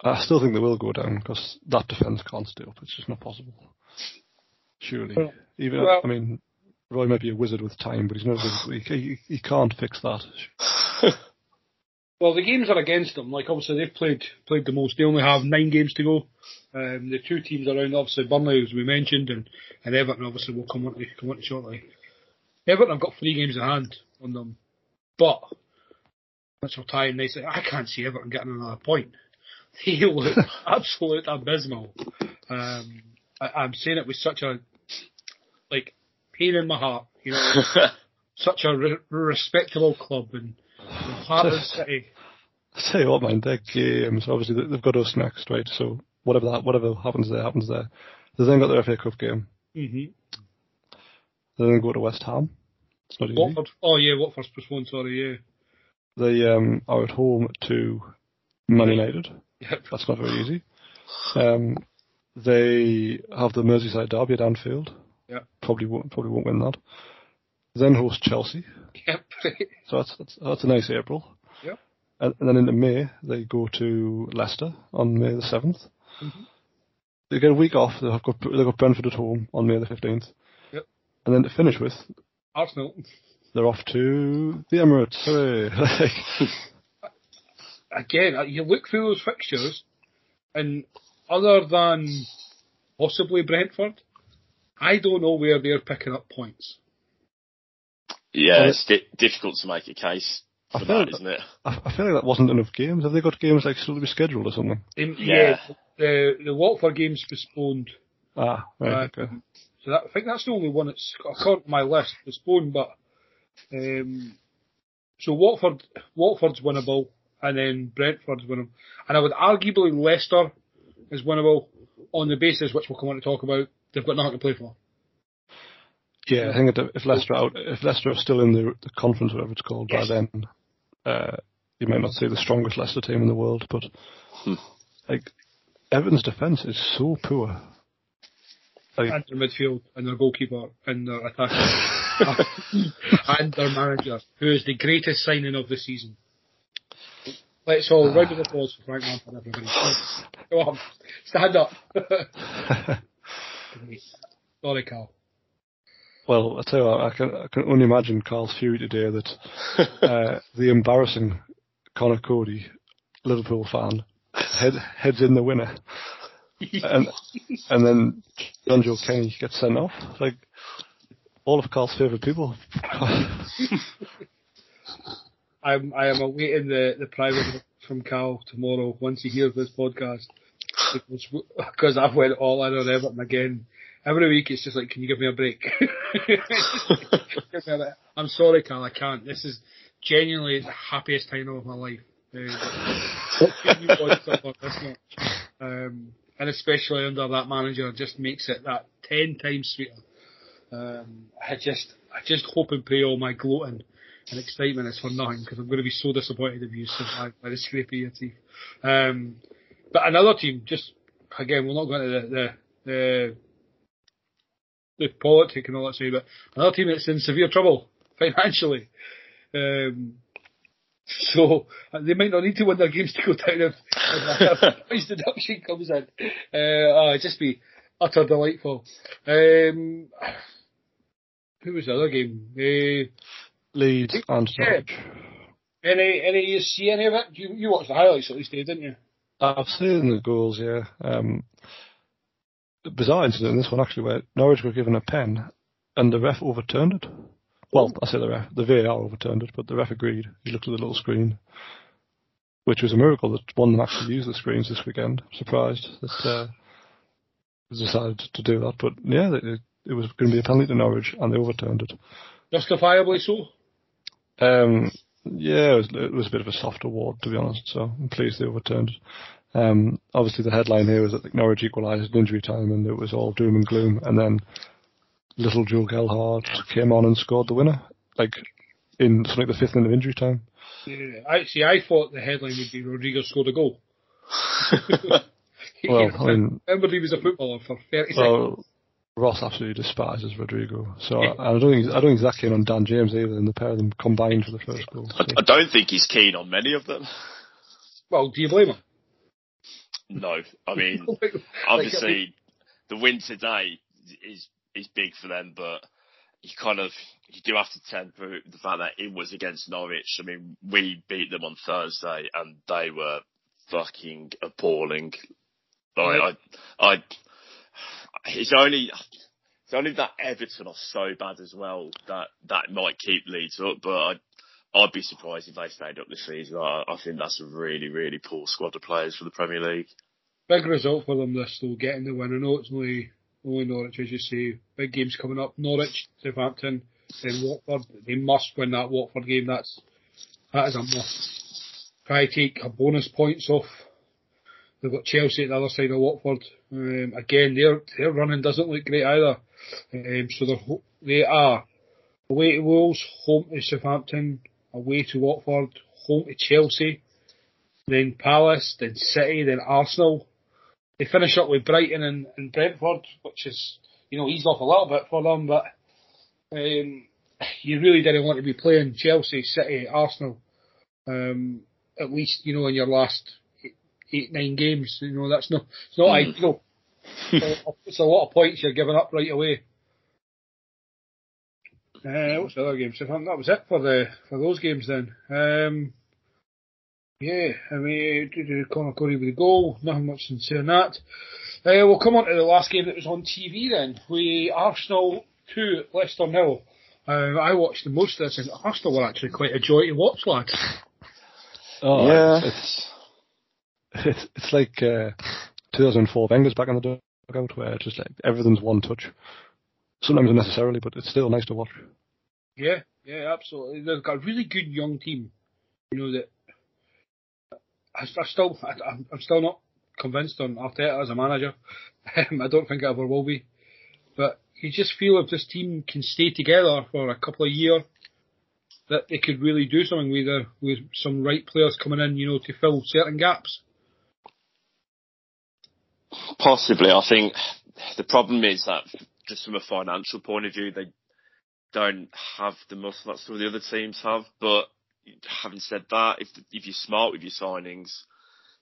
I still think they will go down because that defence can't stay up. It's just not possible. Surely, Well- even well- I mean, Roy might be a wizard with time, but he's not. He, he, he can't fix that. Well, the games are against them. Like obviously they've played played the most. They only have nine games to go. Um, the two teams around, obviously Burnley, as we mentioned, and, and Everton, obviously, will come on to come on to shortly. Everton have got three games in hand on them, but Mitchell Ty and they say I can't see Everton getting another point. They look absolute abysmal. Um, I, I'm saying it with such a like pain in my heart. You know, such a re- respectable club and, and heart of City. I tell you what, man, their games. Obviously, they- they've got us next, right? So whatever that, whatever happens there, happens there. They then got their FA Cup game. Mm-hmm. They then go to West Ham. It's not easy. Watford. Oh yeah, Watford's postponed. Sorry, yeah. They um, are at home to Man United. Yep. That's not very easy. Um, they have the Merseyside derby at Anfield. Yeah. Probably won't probably won't win that. Then host Chelsea. Yep. So that's that's, that's a nice April. Yep. And, and then into May they go to Leicester on May the 7th Mm-hmm. They get a week off. They've got they've got Brentford at home on May the fifteenth. Yep. And then to finish with, Arsenal. they're off to the Emirates. Hooray. Again, uh, you look through those fixtures, and other than possibly Brentford, I don't know where they're picking up points. Yeah, Well, it's di- difficult to make a case I for feel- that, isn't it? I, I feel like that wasn't enough games. Have they got games like still to be scheduled or something? Um, Yeah. the the Watford game's postponed. Ah, right. Uh, okay. So that, I think that's the only one that's according to my list postponed. But um, so Watford, Watford's winnable, and then Brentford's winnable, and I would arguably Leicester is one of winnable on the basis which we'll come on to talk about. They've got nothing to play for. Yeah, I think if Leicester out, if Leicester are still in the the conference, whatever it's called, Yes. by then, uh, you might not see the strongest Leicester team in the world, but like Everton's defense is so poor. Like, And their midfield, and their goalkeeper, and their attacker, and their manager, who is the greatest signing of the season. Let's all round of applause for Frank Lampard, everybody. Go on, stand up. Great. Sorry, Carl. well, I tell you what, I can I can only imagine Carl's fury today that uh, the embarrassing Conor Coady, Liverpool fan, head, heads in the winner, and and then Jonjoe Kenny gets sent off. Like all of Carl's favourite people. I'm I am awaiting the the private from Carl tomorrow once he hears this podcast because I've went all in on Everton again. Every week it's just like, can you give me a break? I'm sorry, Carl, I can't. This is genuinely the happiest time of my life. Uh, um, and especially under that manager, just makes it that ten times sweeter. Um, I just, I just hope and pray all my gloating and excitement is for nothing because I'm going to be so disappointed if you survive by the scrape of your teeth. Um, but another team, just again, we're not going to the the the, the politics and all that, say, but another team that's in severe trouble financially. Um, so uh, they might not need to win their games to go down if, if price deduction comes in. Uh, oh, it'd just be utter delightful. Um, who was the other game? Uh, Leeds and Norwich. Any, any, you see any of it? You, you watched the highlights at least, didn't you? I've seen the goals, yeah. Um, bizarre incident in this one actually, where Norwich were given a pen and the ref overturned it. Well, I say the ref, the VAR overturned it, but the ref agreed. He looked at the little screen, which was a miracle that one actually used the screens this weekend. Surprised that uh, decided to do that, but yeah, it, it was going to be a penalty to Norwich, and they overturned it. Justifiably so. Um, yeah, it was, it was, a bit of a soft award to be honest. So I'm pleased they overturned it. Um, obviously, the headline here was that Norwich equalised in injury time, and it was all doom and gloom. And then little Joe Gelhardt came on and scored the winner, like in something like the fifth minute of injury time. Yeah, I see. I thought the headline would be Rodrigo scored a goal. well, I mean, remember he was a footballer for thirty well, seconds. Ross absolutely despises Rodrigo, so yeah. I, I, don't think I don't think he's that keen on Dan James either. And the pair of them combined for the first goal. So. I, I don't think he's keen on many of them. Well, do you blame him? No, I mean obviously the win today is is big for them, but you kind of you do have to temper the fact that it was against Norwich. I mean, we beat them on Thursday and they were fucking appalling. Like, I, I, it's only it's only that Everton are so bad as well that that might keep Leeds up, but I'd, I'd be surprised if they stayed up this season. I, I think that's a really really poor squad of players for the Premier League. Big result for them this though, getting the win. I know it's only only Norwich as you say. Big games coming up. Norwich, Southampton, then Watford. They must win that Watford game. That's that is a must. Try to take a bonus points off They've got Chelsea at the other side of Watford. Um, again, their their running doesn't look great either. Um, so they're, they are away to Wolves, home to Southampton, away to Watford, home to Chelsea, then Palace, then City, then Arsenal. They finish up with Brighton and, and Brentford, which is you know eased off a little bit for them, but um, you really didn't want to be playing Chelsea, City, Arsenal. Um, at least you know in your last eight, nine games. You know, that's not, it's not mm. ideal. it's a lot of points you're giving up right away. Uh, what's the other games? that was it for the for those games then. Um, yeah, I mean, Conor Coady with the goal. Nothing much to say on that. Uh, we'll come on to the last game that was on TV then. We Arsenal two, Leicester nil. Uh, I watched the most of this, and Arsenal were actually quite a joy to watch, lads. Oh, yeah. It's, it's it's it's like uh, 2004 Wenger's back in the dugout where just like everything's one touch. Sometimes unnecessarily, but it's still nice to watch. Yeah, yeah, absolutely. They've got a really good young team. You know that. I, I still, I, I'm still not convinced on Arteta as a manager. Um, I don't think I ever will be. But you just feel if this team can stay together for a couple of years, that they could really do something with, uh, with some right players coming in, you know, to fill certain gaps. Possibly. I think the problem is that just from a financial point of view, they don't have the muscle that some of the other teams have. But having said that, if if you're smart with your signings,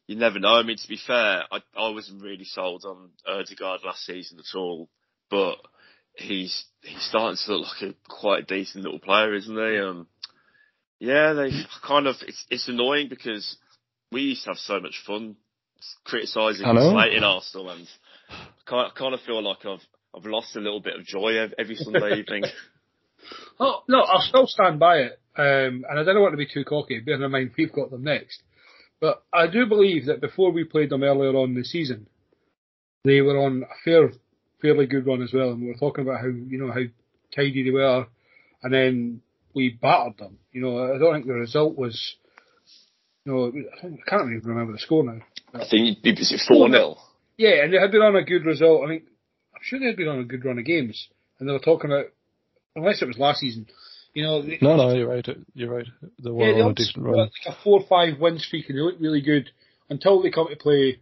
you never know. I mean, to be fair, I, I wasn't really sold on Odegaard last season at all, but he's he's starting to look like a quite a decent little player, isn't he? Um, yeah, they kind of it's it's annoying because we used to have so much fun criticising and slating Arsenal, and I kind of feel like I've I've lost a little bit of joy every Sunday evening. Oh no, I'll still stand by it, um, and I don't want to be too cocky. Bearing in mind we've got them next, but I do believe that before we played them earlier on in the season, they were on a fair, fairly good run as well, and we were talking about how you know how tidy they were, and then we battered them. You know, I don't think the result was. You know, I can't even remember the score now. I think it was four 0 Yeah, and they had been on a good result. I mean, I'm sure they had been on a good run of games, and they were talking about, unless it was last season, You know, they, No, no, you're right. You're right. They were yeah, they on a decent run. like a four-five win streak and they look really good until they come to play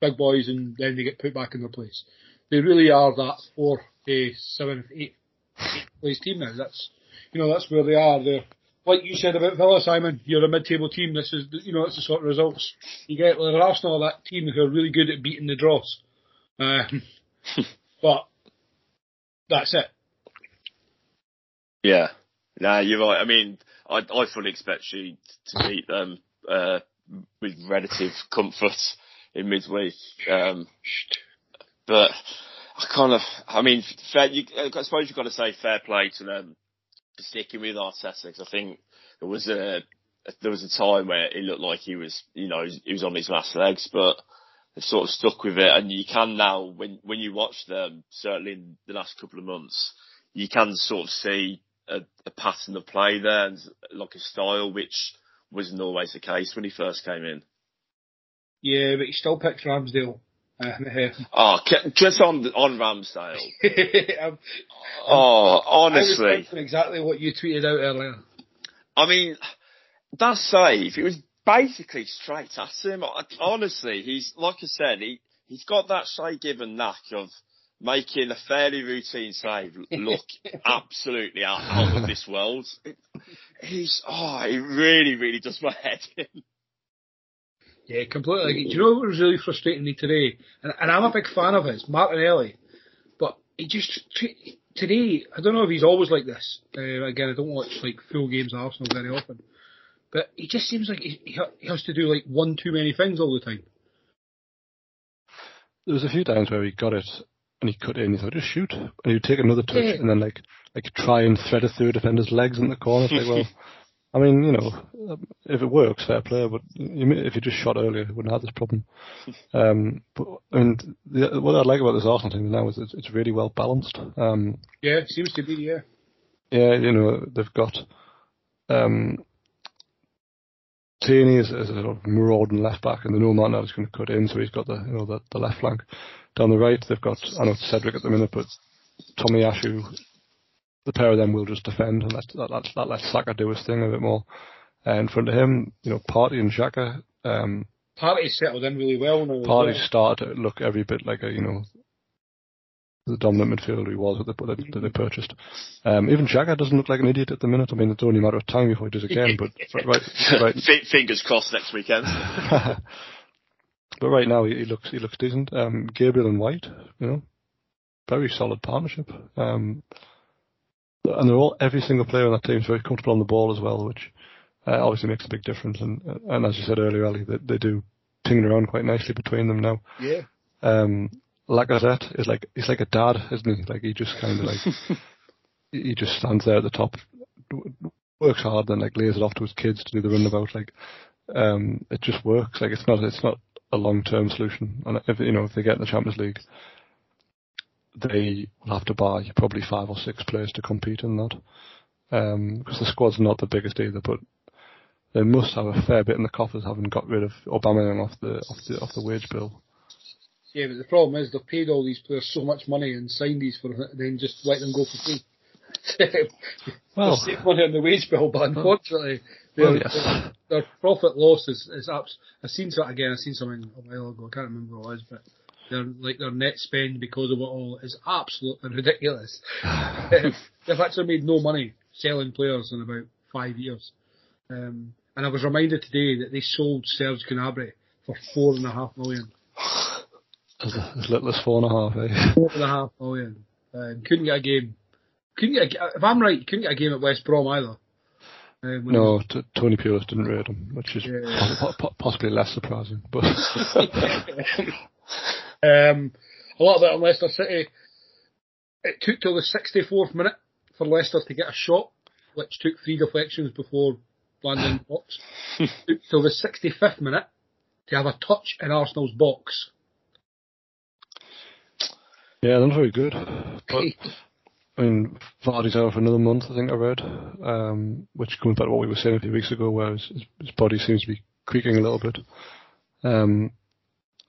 big boys and then they get put back in their place. They really are that four, eh, seven, eight, eight place team now. That's you know that's where they are. They're like you said about Villa, Simon. You're a mid-table team. This is the- you know it's the sort of results you get. Well, Arsenal are that team who are really good at beating the draws. Um, but that's it. Yeah. Nah, you're right. I mean, I, I fully expect you to beat them uh, with relative comfort in midweek. Um, but I kind of, I mean, fair, you, I suppose you've got to say fair play to them sticking with Arteta 'cause I think there was a there was a time where it looked like he was, you know, he was on his last legs, but they've sort of stuck with it. And you can now, when when you watch them, certainly in the last couple of months, you can sort of see a, a pattern of play there, and like a style which wasn't always the case when he first came in. Yeah, but he still picks Ramsdale. Um, Oh, just on on Ramsdale. I'm- Oh, I was honestly. exactly what you tweeted out earlier. I mean, that save, it was basically straight at him. Honestly, he's, like I said, he, he's got that Shay Given knack of making a fairly routine save look absolutely out, out of this world. It, he's, oh, it really, really does my head in. Yeah, completely. agree. Do you know what was really frustrating me today? And, and I'm a big fan of his, Martinelli. But he just today, I don't know if he's always like this. Uh, again, I don't watch like full games of Arsenal very often. But he just seems like he, he he has to do like one too many things all the time. There was a few times where he got it and he cut in. He thought, just shoot, and he'd take another touch Yeah. and then like like try and thread it through a defender's legs in the corner. It's like, well, I mean, you know, if it works, fair play. But if you just shot earlier, you wouldn't have this problem. Um, but I mean, the, what I like about this Arsenal team now is it's, it's really well balanced. Um, Yeah, seems to be, yeah. yeah, you know, they've got um, Tierney is, is a sort of marauding left back, and they know is going to cut in, so he's got the you know the, the left flank. Down the right, they've got I know Cedric at the minute, but Tomiyasu. The pair of them will just defend, and let that, that, that lets Saka do his thing a bit more. Uh, in front of him, you know, Partey and Xhaka. Um, Partey's settled in really well now. Partey well. started to look every bit like a you know the dominant midfielder he was that they, that, that they purchased. Um, even Xhaka doesn't look like an idiot at the minute. I mean, it's only a matter of time before he does again. But, but right, right, F- Fingers crossed next weekend. but right now he, he looks he looks decent. Um, Gabriel and White, you know, very solid partnership. Um, and they're all every single player on that team is very comfortable on the ball as well, which uh, obviously makes a big difference. And and as you said earlier, Ali, they, they do ping around quite nicely between them now. Yeah. Um, Lacazette is like he's like a dad, isn't he? Like he just kind of like he he just stands there at the top, works hard, then like lays it off to his kids to do the runabout. Like um, it just works. Like it's not it's not a long term solution. And if you know if they get in the Champions League, they will have to buy probably five or six players to compete in that. Um, because the squad's not the biggest either, but they must have a fair bit in the coffers, having got rid of Aubameyang off the off the off the wage bill. Yeah, but the problem is they've paid all these players so much money and signed these for then just let them go for free. Well, save money on the wage bill, but unfortunately, their, well, yes. their, their profit loss is, is abs- I've seen so again. I've seen something a while ago. I can't remember what it was, but their like their net spend because of it all is absolutely ridiculous. They've actually made no money selling players in about five years. Um, and I was reminded today that they sold Serge Gnabry for four and a half million. As, as little as four and a half, eh? Four and a half million. Um, couldn't get a game. Couldn't get. A, if I'm right, couldn't get a game at West Brom either. Um, No, t- Tony Pulis didn't rate him, which is Yeah. po- po- possibly less surprising. But um, a lot of it on Leicester City. It took till the 64th minute for Leicester to get a shot, which took three deflections before landing in the box. took till the 65th minute to have a touch in Arsenal's box. yeah, they're not very good. But I mean, Vardy's out for another month, I think I read, um, which comes back to what we were saying a few weeks ago, where his, his, his body seems to be creaking a little bit. Um,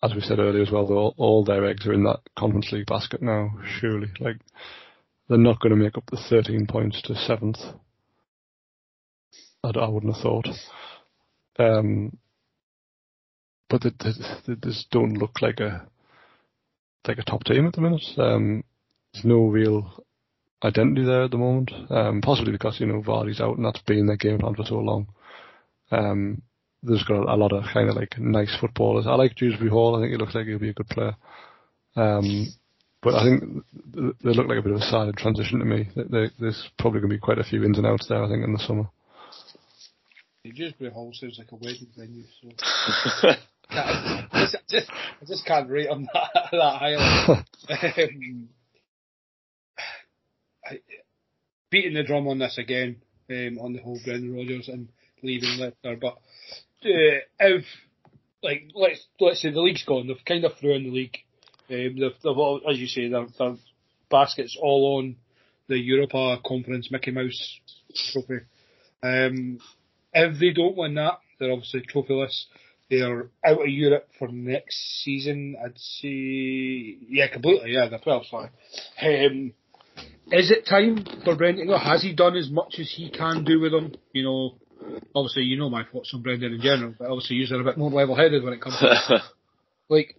as we said earlier as well, all, all their eggs are in that Conference League basket now, surely. Like, they're not going to make up the 13 points to 7th. I, I wouldn't have thought. Um, but they, they, they just don't look like a like a top team at the minute. Um, there's no real identity there at the moment. Um, possibly because you know Vardy's out and that's been their game plan for so long. Um, there's got a, a lot of kind of like nice footballers. I like Dewsbury Hall. I think he looks like he'll be a good player. Um, but I think they look like a bit of a silent transition to me. There's probably going to be quite a few ins and outs there, I think, in the summer. Dewsbury Hall sounds like a wedding venue, so I, just, I, just, can't rate on that, that highly. um, beating the drum on this again, um, on the whole Brendan Rodgers and leaving Leicester, but uh, if like let's let's say the league's gone, they've kind of thrown the league. Um, they've, they've all, as you say, their, their baskets all on the Europa Conference Mickey Mouse trophy. Um, if they don't win that, they're obviously trophyless. They're out of Europe for next season. I'd say, yeah, completely. Yeah, they're 12 sorry. Um, is it time for Brendan? Has he done as much as he can do with them? You know, obviously you know my thoughts on Brendan in general, but obviously you're a bit more level-headed when it comes to like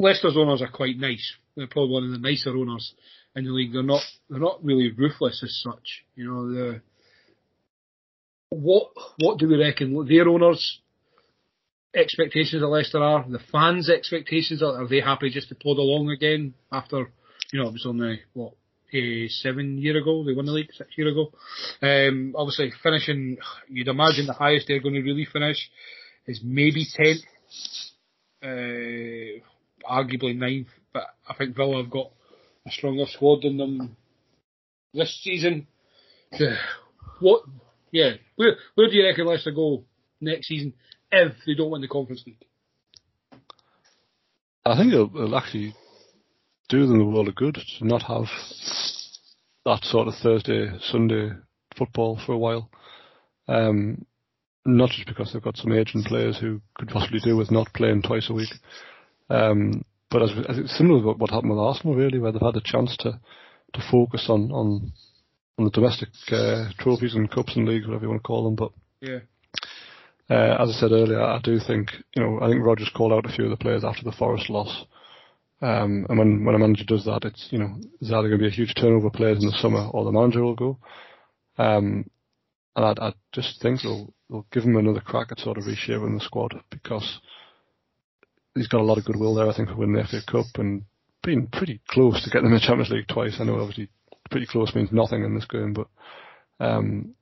Leicester's owners are quite nice. They're probably one of the nicer owners in the league. They're not they're not really ruthless as such. You know the what what do we reckon their owners' expectations of Leicester are? The fans' expectations are, are they happy just to plod along again after you know it was only what uh, seven year ago. They won the league six year ago. Um, obviously finishing, you'd imagine the highest they're going to really finish is maybe tenth, uh, arguably ninth. But I think Villa have got a stronger squad than them this season. what? Yeah, where where do you reckon Leicester go next season if they don't win the Conference League? I think it'll, it'll actually do them the world of good to not have that sort of Thursday, Sunday football for a while. Um, not just because they've got some aging players who could possibly do with not playing twice a week, um, but as, as it's similar to what happened with Arsenal, really, where they've had a chance to to focus on on on the domestic uh, trophies and cups and leagues, whatever you want to call them. But yeah, uh, as I said earlier, I do think you know I think Rodgers called out a few of the players after the Forest loss. Um, and when, when a manager does that, it's, you know, there's either going to be a huge turnover of players in the summer or the manager will go. Um, and I, I just think they'll, they'll give him another crack at sort of reshaping the squad because he's got a lot of goodwill there, I think, for winning the FA Cup and being pretty close to getting them in the Champions League twice. I know obviously pretty close means nothing in this game, but, um,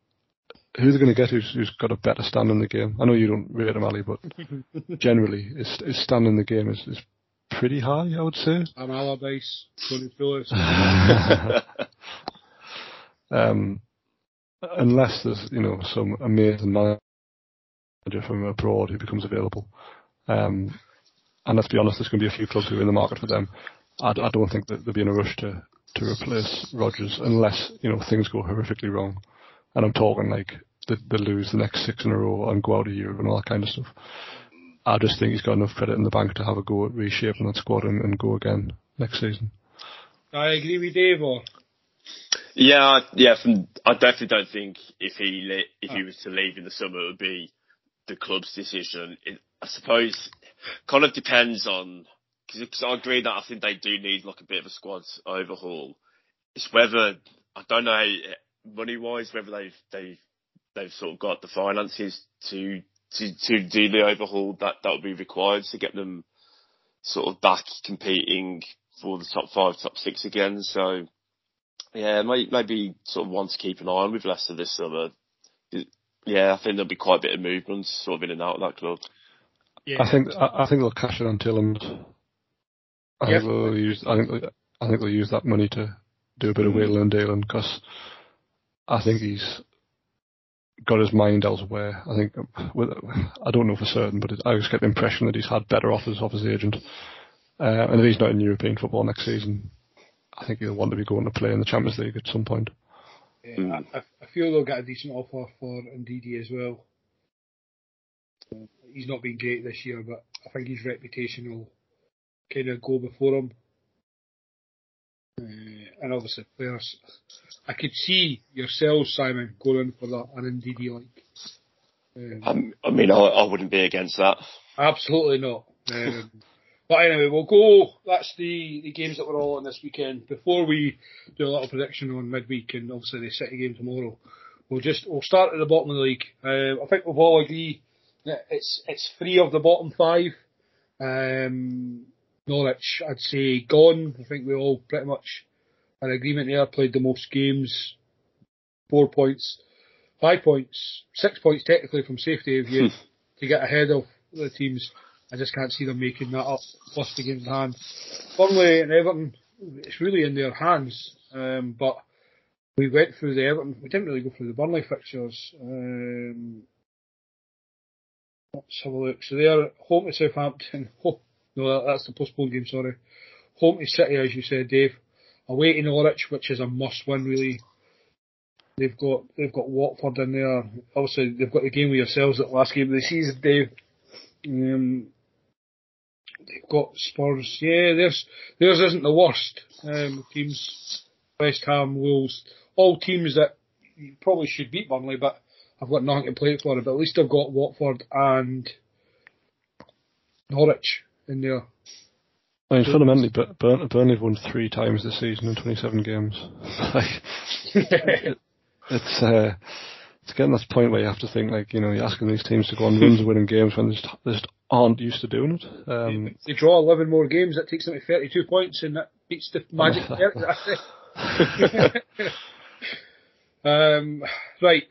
who they're going to get who's, who's got a better stand in the game. I know you don't rate him, Ali, but generally his, his stand in the game is, is pretty high, I would say. I'm Allardyce, Tony Phillips. um, unless there's, you know, some amazing manager from abroad who becomes available. Um, and let's be honest, there's going to be a few clubs who are in the market for them. I, I don't think that they'll be in a rush to, to replace Rodgers unless, you know, things go horrifically wrong. And I'm talking like they, they lose the next six in a row and go out of Europe and all that kind of stuff. I just think he's got enough credit in the bank to have a go at reshaping that squad and, and go again next season. I agree with Dave. Or yeah, yeah. From, I definitely don't think if he if he ah. was to leave in the summer, it would be the club's decision. It, I suppose kind of depends on because I agree that I think they do need like a bit of a squad overhaul. It's whether I don't know eh, money wise whether they've they've they've sort of got the finances to to, to do the overhaul that that would be required to get them sort of back competing for the top five, top six again. So yeah, maybe, maybe sort of one to keep an eye on with Leicester this summer. Yeah, I think there'll be quite a bit of movement sort of in and out of that club. Yeah. I think I, I think they'll cash it on Tielemans. I think they'll use I think I think they'll use that money to do a bit of mm. wheeling and dealing because I think he's got his mind elsewhere. I think I don't know for certain, but I just get the impression that he's had better offers off his agent. Uh, and if he's not in European football next season, I think he'll want to be going to play in the Champions League at some point. Yeah, I, I, feel they'll get a decent offer for Ndidi as well. he's not been great this year, but I think his reputation will kind of go before him. Uh, and obviously players I could see yourself, Simon, going for that, and indeed like. Um, um, I mean, I, I, wouldn't be against that. Absolutely not. Um, but anyway, we'll go. That's the, the games that we're all on this weekend. Before we do a little prediction on midweek and obviously the City game tomorrow, we'll just we'll start at the bottom of the league. Uh, I think we've all agree that it's it's three of the bottom five. Um, Norwich, I'd say, gone. I think we all pretty much an agreement there. Played the most games, four points, five points, six points technically from safety of you to get ahead of the teams. I just can't see them making that up. Plus the games in hand. Burnley and Everton, it's really in their hands. Um, but we went through the Everton. We didn't really go through the Burnley fixtures. Um, let's have a look. So they are home to Southampton. Oh, no, that's the postponed game. Sorry. Home to City, as you said, Dave away to Norwich, which is a must-win really. They've got they've got Watford in there. Obviously, they've got the game with yourselves at last game of the season, Dave. Um, they've got Spurs. Yeah, theirs theirs isn't the worst. Um, teams West Ham, Wolves, all teams that probably should beat Burnley, but I've got nothing to play for. But at least I've got Watford and Norwich in there. I mean, fundamentally, Burn, Burnley have won three times this season in 27 games. it, it's uh, it's getting to this point where you have to think like you know you're asking these teams to go on runs of winning games when they just, they just aren't used to doing it. Um, they draw 11 more games, that takes them to 32 points, and that beats the magic. um, right.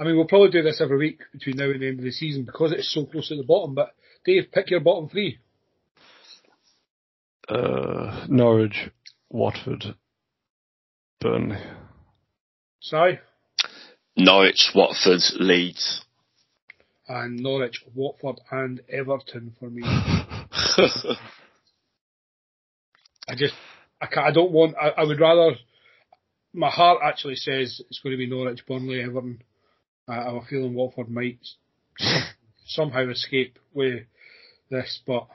I mean, we'll probably do this every week between now and the end of the season because it's so close to the bottom. But Dave, pick your bottom three uh, Norwich, Watford, Burnley. Sorry? Norwich, Watford, Leeds. And Norwich, Watford, and Everton for me. I just, I can't, I don't want, I, I would rather, my heart actually says it's going to be Norwich, Burnley, Everton. I, I have a feeling Watford might somehow escape with this, but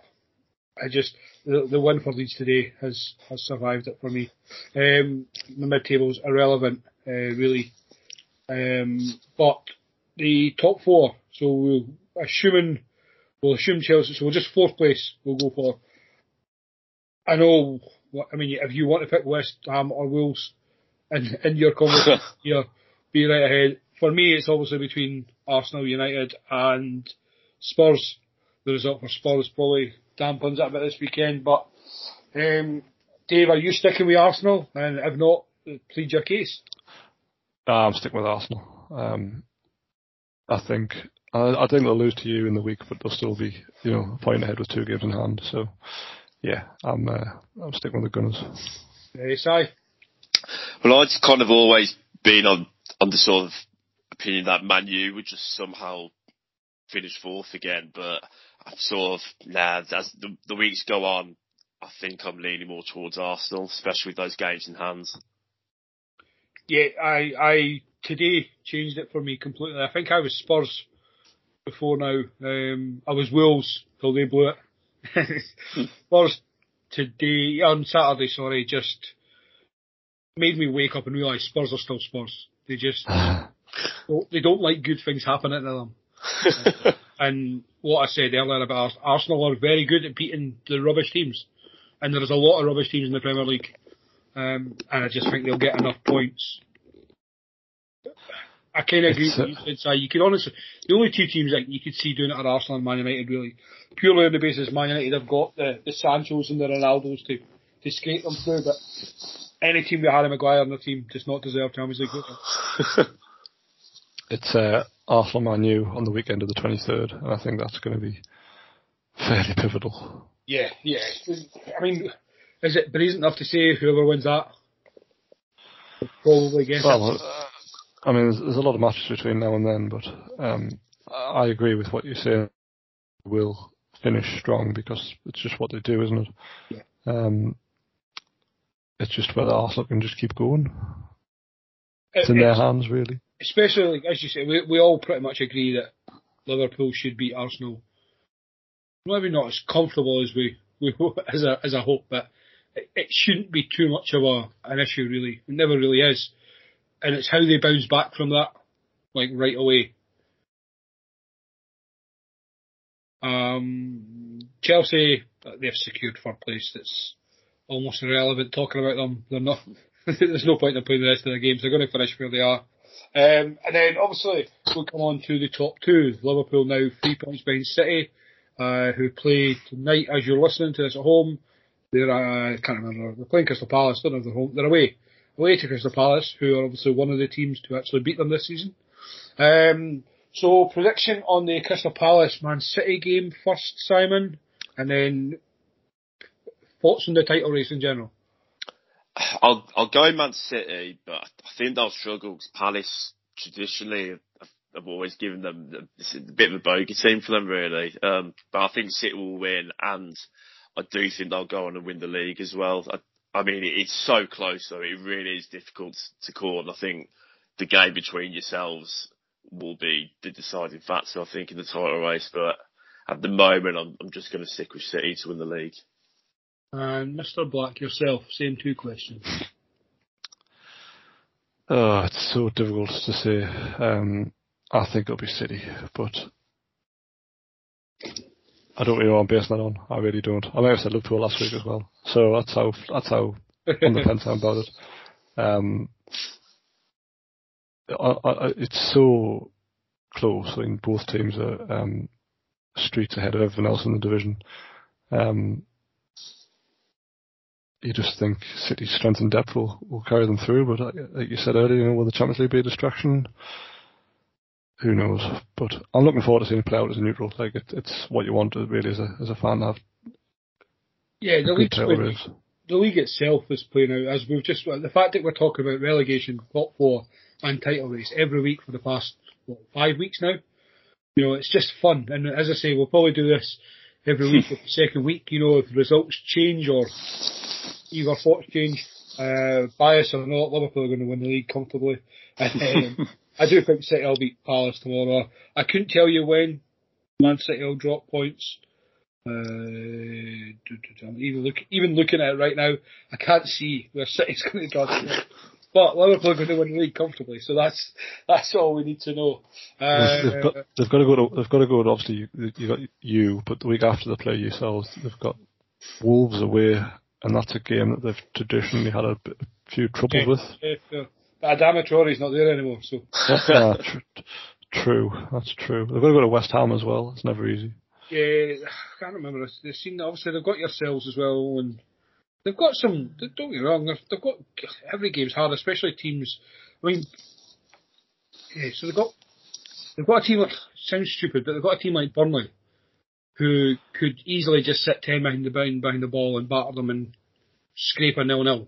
I just the, the win for Leeds today has has survived it for me. Um, the mid table's irrelevant, uh, really. Um, but the top four, so we'll assuming we'll assume Chelsea, so we'll just fourth place we'll go for. I know. I mean, if you want to pick West Ham or Wolves in in your conversation here, be right ahead. For me, it's obviously between Arsenal, United, and Spurs. The result for Spurs probably dampens it a bit this weekend. But um, Dave, are you sticking with Arsenal? And if not, plead your case. I'm sticking with Arsenal. Um, I think I, I, think they'll lose to you in the week, but they'll still be you know a point ahead with two games in hand. So yeah, I'm uh, I'm sticking with the Gunners. Yes, I. Well, I'd kind of always been on on the sort of opinion that Man U would just somehow finish fourth again, but I'm sort of nah. As the, the weeks go on, I think I'm leaning more towards Arsenal, especially with those games in hands. Yeah, I I today changed it for me completely. I think I was Spurs before now. Um, I was Wolves till they blew it. Spurs today on Saturday, sorry, just made me wake up and realise Spurs are still Spurs. They just they don't like good things happening to them. And what I said earlier about Arsenal are very good at beating the rubbish teams, and there's a lot of rubbish teams in the Premier League, um, and I just think they'll get enough points. I kind of agree with you. It's, uh, you could honestly, the only two teams that you could see doing it are Arsenal and Man United, really. Purely on the basis Man United have got the, the Sanchos and the Ronaldos to, to scrape them through, but any team with Harry Maguire on the team does not deserve Champions League football. it's uh, Arsenal Man U on the weekend of the 23rd, and I think that's going to be fairly pivotal. Yeah, yeah. I mean, is it brazen enough to say whoever wins that? Probably guess. Well, uh, I mean, there's, there's, a lot of matches between now and then, but um, I agree with what you say. Will finish strong because it's just what they do, isn't it? Yeah. Um, it's just whether Arsenal can just keep going. It's in their hands, really especially like, as you say, we, we all pretty much agree that Liverpool should beat Arsenal. Maybe not as comfortable as we, we as a as a hope, but it, it shouldn't be too much of a an issue really. It never really is. and it's how they bounce back from that, like right away. Um, Chelsea, they've secured third place. It's almost irrelevant talking about them. They're not. there's no point in playing the rest of the games. They're going to finish where they are. Um, and then obviously we'll come on to the top two. Liverpool now three points behind City, uh, who play tonight as you're listening to this at home. They're uh, I can't remember. They're playing Crystal Palace. They're home. They're away, away to Crystal Palace, who are obviously one of the teams to actually beat them this season. Um, so prediction on the Crystal Palace Man City game first, Simon, and then thoughts on the title race in general. I'll I'll go Man City, but I think they'll struggle Palace traditionally have, have always given them a, a bit of a bogey team for them really. Um, but I think City will win, and I do think they'll go on and win the league as well. I, I mean, it's so close though; it really is difficult to call. And I think the game between yourselves will be the deciding factor. I think in the title race, but at the moment, I'm, I'm just going to stick with City to win the league. And Mr. Black, yourself, same two questions. Oh, it's so difficult to say. Um, I think it'll be City, but I don't really know what I'm basing that on. I really don't. I may have said Liverpool last week as well, so that's how that's how on the fence I'm about it. Um, I, I, it's so close. I mean, both teams are um, streets ahead of everyone else in the division. Um, you just think City's strength and depth will, will carry them through. But like you said earlier, you know, will the Champions League be a distraction? Who knows? But I'm looking forward to seeing it play out as a neutral. Like it, it's what you want to really as a as a fan have. Yeah, the league the league itself is playing out as we've just the fact that we're talking about relegation, top four, and title race every week for the past what, five weeks now. You know, it's just fun, and as I say, we'll probably do this every week, the second week. You know, if results change or either thoughts change, uh, bias or not, Liverpool are going to win the league comfortably. And, um, I do think City will beat Palace tomorrow. I couldn't tell you when Man City will drop points. Uh, even look, even looking at it right now, I can't see where City's going to drop points. But Liverpool are going to win the league comfortably, so that's that's all we need to know. Uh, they've, got, they've got to go to they've got to go to obviously you, you got you, but the week after they play yourselves, they've got Wolves away and that's a game that they've traditionally had a, bit, a few troubles yeah, with. Yeah, yeah. But Adama Traore's not there anymore, so. ah, tr- true, that's true. They've got to go to West Ham as well. It's never easy. Yeah, I can't remember. They've seen obviously they've got yourselves as well, and they've got some. Don't get me wrong, they've got every game's hard, especially teams. I mean, yeah. So they've got they've got a team. Like, sounds stupid, but they've got a team like Burnley who could easily just sit 10 behind the behind, behind the ball and batter them and scrape a nil-nil.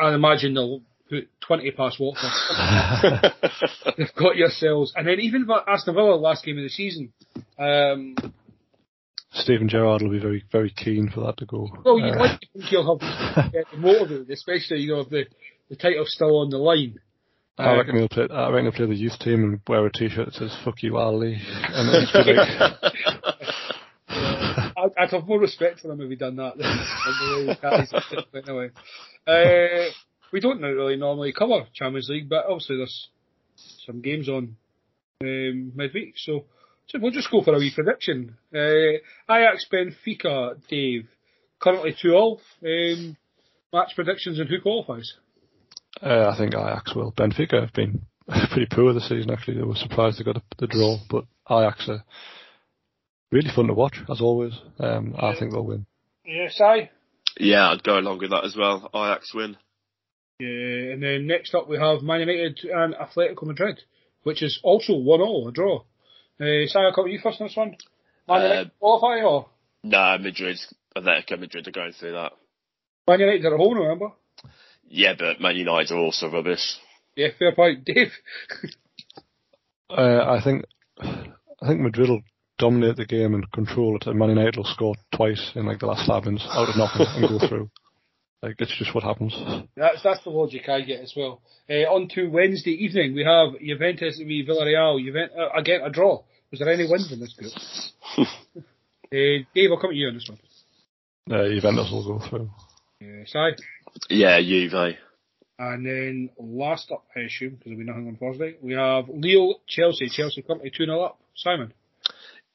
I imagine they'll put 20 past Watford. They've got yourselves. And then even Aston Villa last game of the season. Um, Steven Gerrard will be very, very keen for that to go. Well, you'd uh, like to think he'll have motivated, especially, you know, the, the title's still on the line. I reckon he'll play. I reckon he'll play the youth team and wear a T-shirt that says "Fuck you, Ali." And I'd, I'd have more respect for him if he'd done that. anyway, uh, we don't really normally cover Champions League, but obviously there's some games on um, midweek, so, so we'll just go for a wee prediction. Uh, Ajax Benfica, Dave, currently two all. Um, match predictions and who qualifies? Uh, I think Ajax will. Benfica have been pretty poor this season. Actually, they were surprised they got the draw, but Ajax are really fun to watch as always. Um, I think they'll win. Yes, I. Yeah, I'd go along with that as well. Ajax win. Yeah, and then next up we have Man United and Atletico Madrid, which is also one all a draw. Uh, Si, I'll come you first on this one. Man United uh, qualify or? Nah, Madrid. Atletico Madrid are going through that. Man United are at home, remember? Yeah, but Man United are also rubbish. Yeah, fair point, Dave. uh, I think I think Madrid will dominate the game and control it, and Man United will score twice in like the last five minutes out of nothing and go through. Like it's just what happens. That's that's the logic I get as well. Uh, on to Wednesday evening, we have Juventus v Villarreal. Juventus uh, again a draw. Was there any wins in this group? uh, Dave, I'll come to you on this one. Uh, Juventus will go through. Yeah, Si? Yeah, Juve. And then last up, I assume, because there'll be nothing on Thursday, we have Lille Chelsea. Chelsea currently 2 0 up. Simon.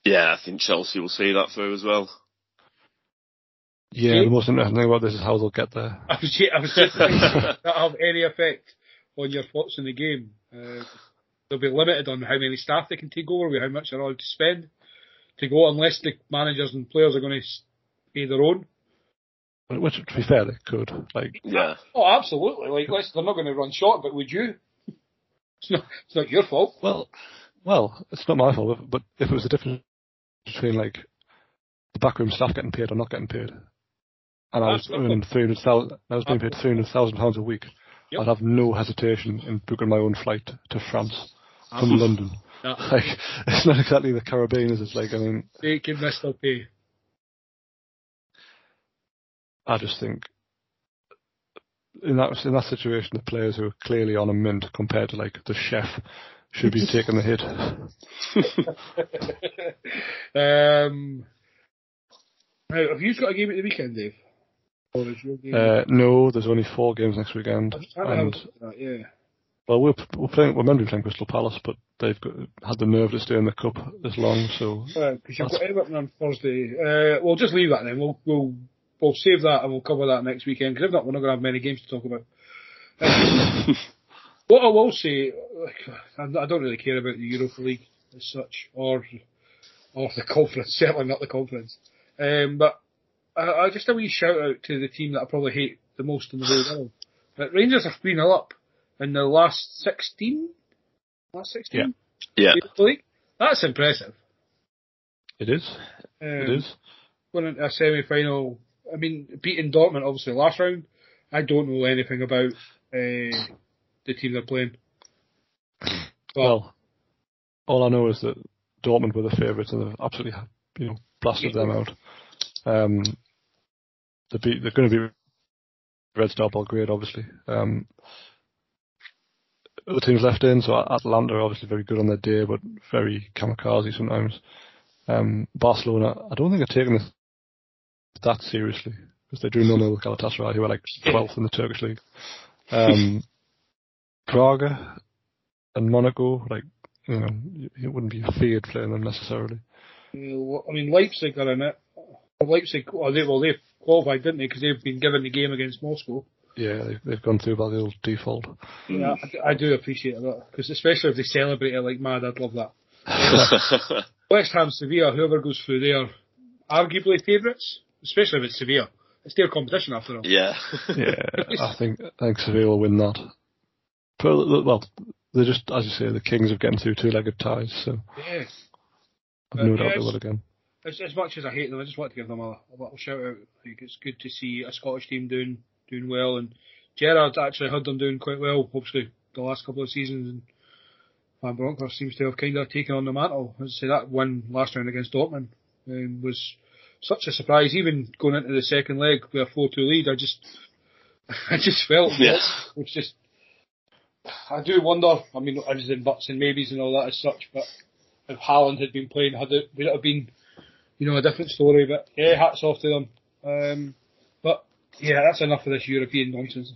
Yeah, I think Chelsea will see that through as well. Yeah, See? the most interesting thing about this is how they'll get there. I was, ju- I was just thinking, that have any effect on your thoughts in the game? Uh, they'll be limited on how many staff they can take over, with how much they're allowed to spend to go, unless the managers and players are going to pay their own. Which, to be fair, they could. Like, Yeah. Oh, absolutely. Like, let's, they're not going to run short, but would you? It's not, it's not your fault. well, well, it's not my fault, but if it was the difference between like the backroom staff getting paid or not getting paid, and I was earning three hundred thousand, I was being paid three hundred thousand pounds a week, Yep. I'd have no hesitation in booking my own flight to France from London. Yeah. Like, it's not exactly the Caribbean, is it? Like, I mean, Taking Mr. Pay. I just think in that in that situation, the players who are clearly on a mint compared to like the chef should be taking the hit. um, now, have you got a game at the weekend, Dave? Or is your game? Uh, no, there's only four games next weekend, I was trying to have a and that, yeah. well, we're we're playing we're meant to be playing Crystal Palace, but they've got, had the nerve to stay in the cup this long, so Because you've got Everton on Thursday. Uh, we'll just leave that then. We'll we'll we'll save that and we'll cover that next weekend. Because if not, we're not going to have many games to talk about. Uh, what I will say, I don't really care about the Europa League as such, or or the conference. Certainly not the conference. Um, but I, I just a wee shout out to the team that I probably hate the most in the whole world. But Rangers have been 0 up in the last sixteen. Last sixteen. Yeah. Europa League. That's impressive. it is Um, it is. Going into a semi-final, I mean, beating Dortmund obviously last round. I don't know anything about uh, the team they're playing. But Well, all I know is that Dortmund were the favourites and they've absolutely you know blasted them out. Um, they beat, they're going to be Red Star Belgrade, obviously. Um, other teams left in, so Atalanta are obviously very good on their day, but very kamikaze sometimes. Um, Barcelona, I don't think are taking this that seriously because they drew none with Galatasaray, who are like 12th in the Turkish league. Um, Braga and Monaco, like you know, it wouldn't be feared playing them necessarily. you know, I mean, Leipzig are in it. Leipzig, well, they well they qualified, didn't they? Because they've been given the game against Moscow. Yeah, they've, they've gone through by the old default. Yeah, I, do- I do appreciate that because especially if they celebrate it like mad, I'd love that. West Ham, Sevilla, whoever goes through there, arguably favourites, especially if it's Sevilla. It's their competition after all. yeah. Yeah, I think I think Sevilla will win that. But, well, they're just as you say, the kings of getting through two-legged ties, so Yeah. I've no Uh, doubt they will again. As, as much as I hate them, I just want to give them a, a little shout out. Like it's good to see a Scottish team doing doing well, and Gerrard actually had them doing quite well. Obviously, the last couple of seasons, and Van Bronckhorst seems to have kind of taken on the mantle. As I say, that win last round against Dortmund um, was such a surprise. Even going into the second leg with a four-two lead, I just I just felt Yeah. it was just. I do wonder. I mean, I was in buts and maybes and all that as such, but if Haaland had been playing, had it would it have been you know, a different story. But yeah, hats off to them. Um, but yeah, that's enough of this European nonsense.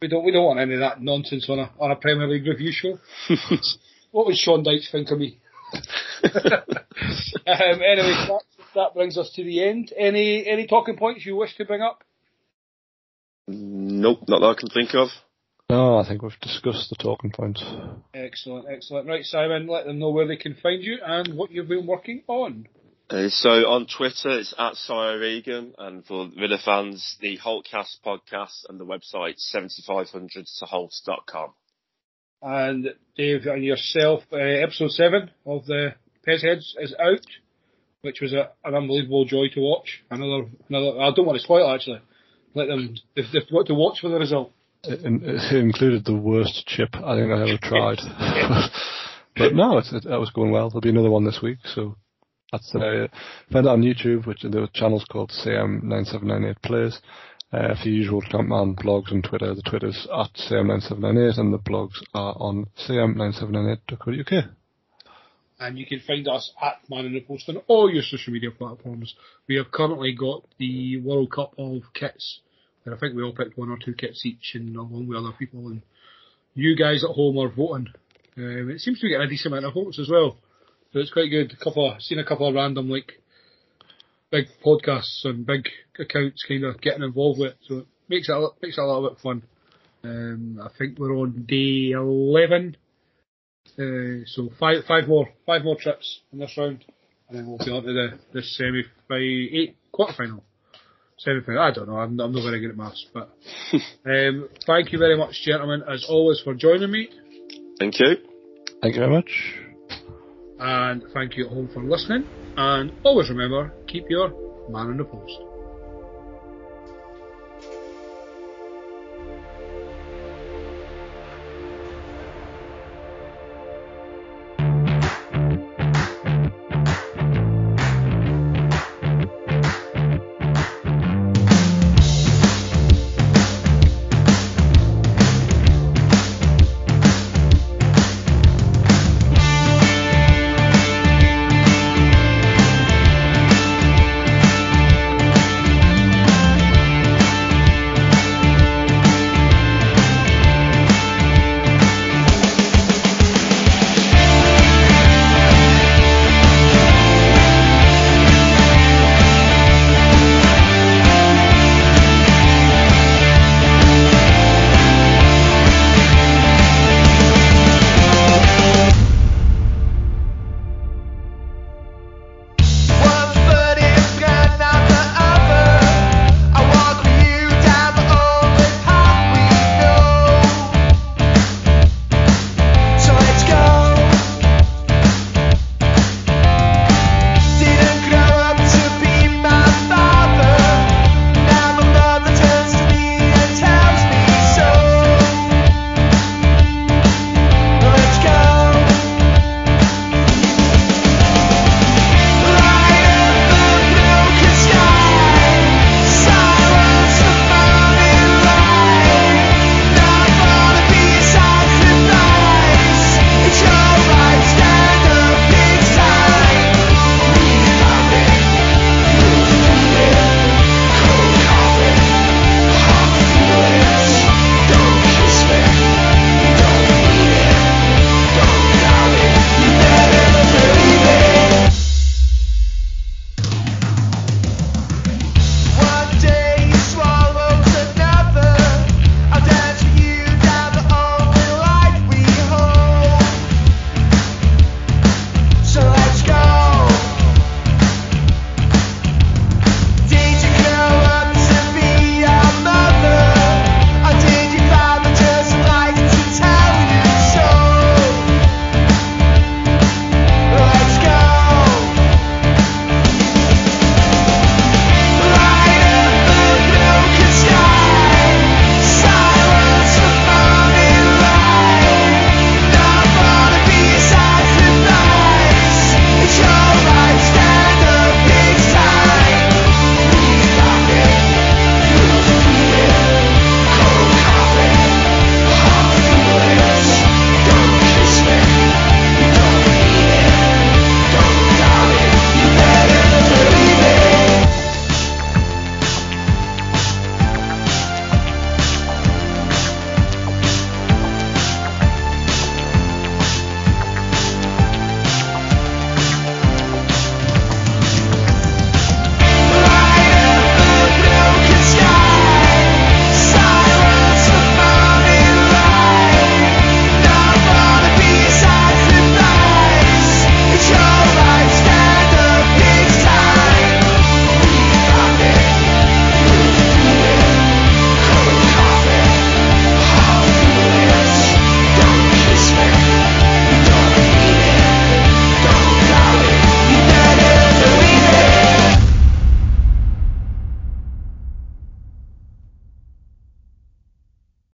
We don't we don't want any of that nonsense on a on a Premier League review show. what would Sean Dyche think of me? um, anyway, that, that brings us to the end. Any any talking points you wish to bring up? nope, not that I can think of. No, I think we've discussed the talking points. Excellent, excellent. Right, Simon, let them know where they can find you and what you've been working on. Uh, so on Twitter, it's at Sire Regan, and for Villa fans, the Holtcast podcast and the website 7500toholte.com. And Dave and yourself, uh, episode seven of the Pez Heads is out, which was a, an unbelievable joy to watch. Another, another. I don't want to spoil it, actually. Let them. They've, they've got to watch for the result. It, it included the worst chip I think I have ever tried. but no, it's, it, that was going well. There'll be another one this week, so that's uh, find it on YouTube, which the channel's called CM9798 Plays. Uh, for usual on blogs and Twitter, the Twitter's at CM9798 and the blogs are on CM9798.co.uk. And you can find us at Man in the Post on all your social media platforms. We have currently got the World Cup of kits and I think we all picked one or two kits each, and along with other people, and you guys at home are voting. Um, it seems to be getting a decent amount of votes as well, so it's quite good. A couple, of, seen a couple of random like big podcasts and big accounts kind of getting involved with it, so it makes it a, makes it a little bit fun. Um, I think we're on day eleven, uh, so five five more five more trips in this round, and then we'll be on to the the semi eight quarter final. Semi final. I don't know. I'm, I'm not very good at maths, but um, thank you very much, gentlemen, as always, for joining me, Thank you. Thank you very much. And thank you home for listening. And always remember, keep your man on the post.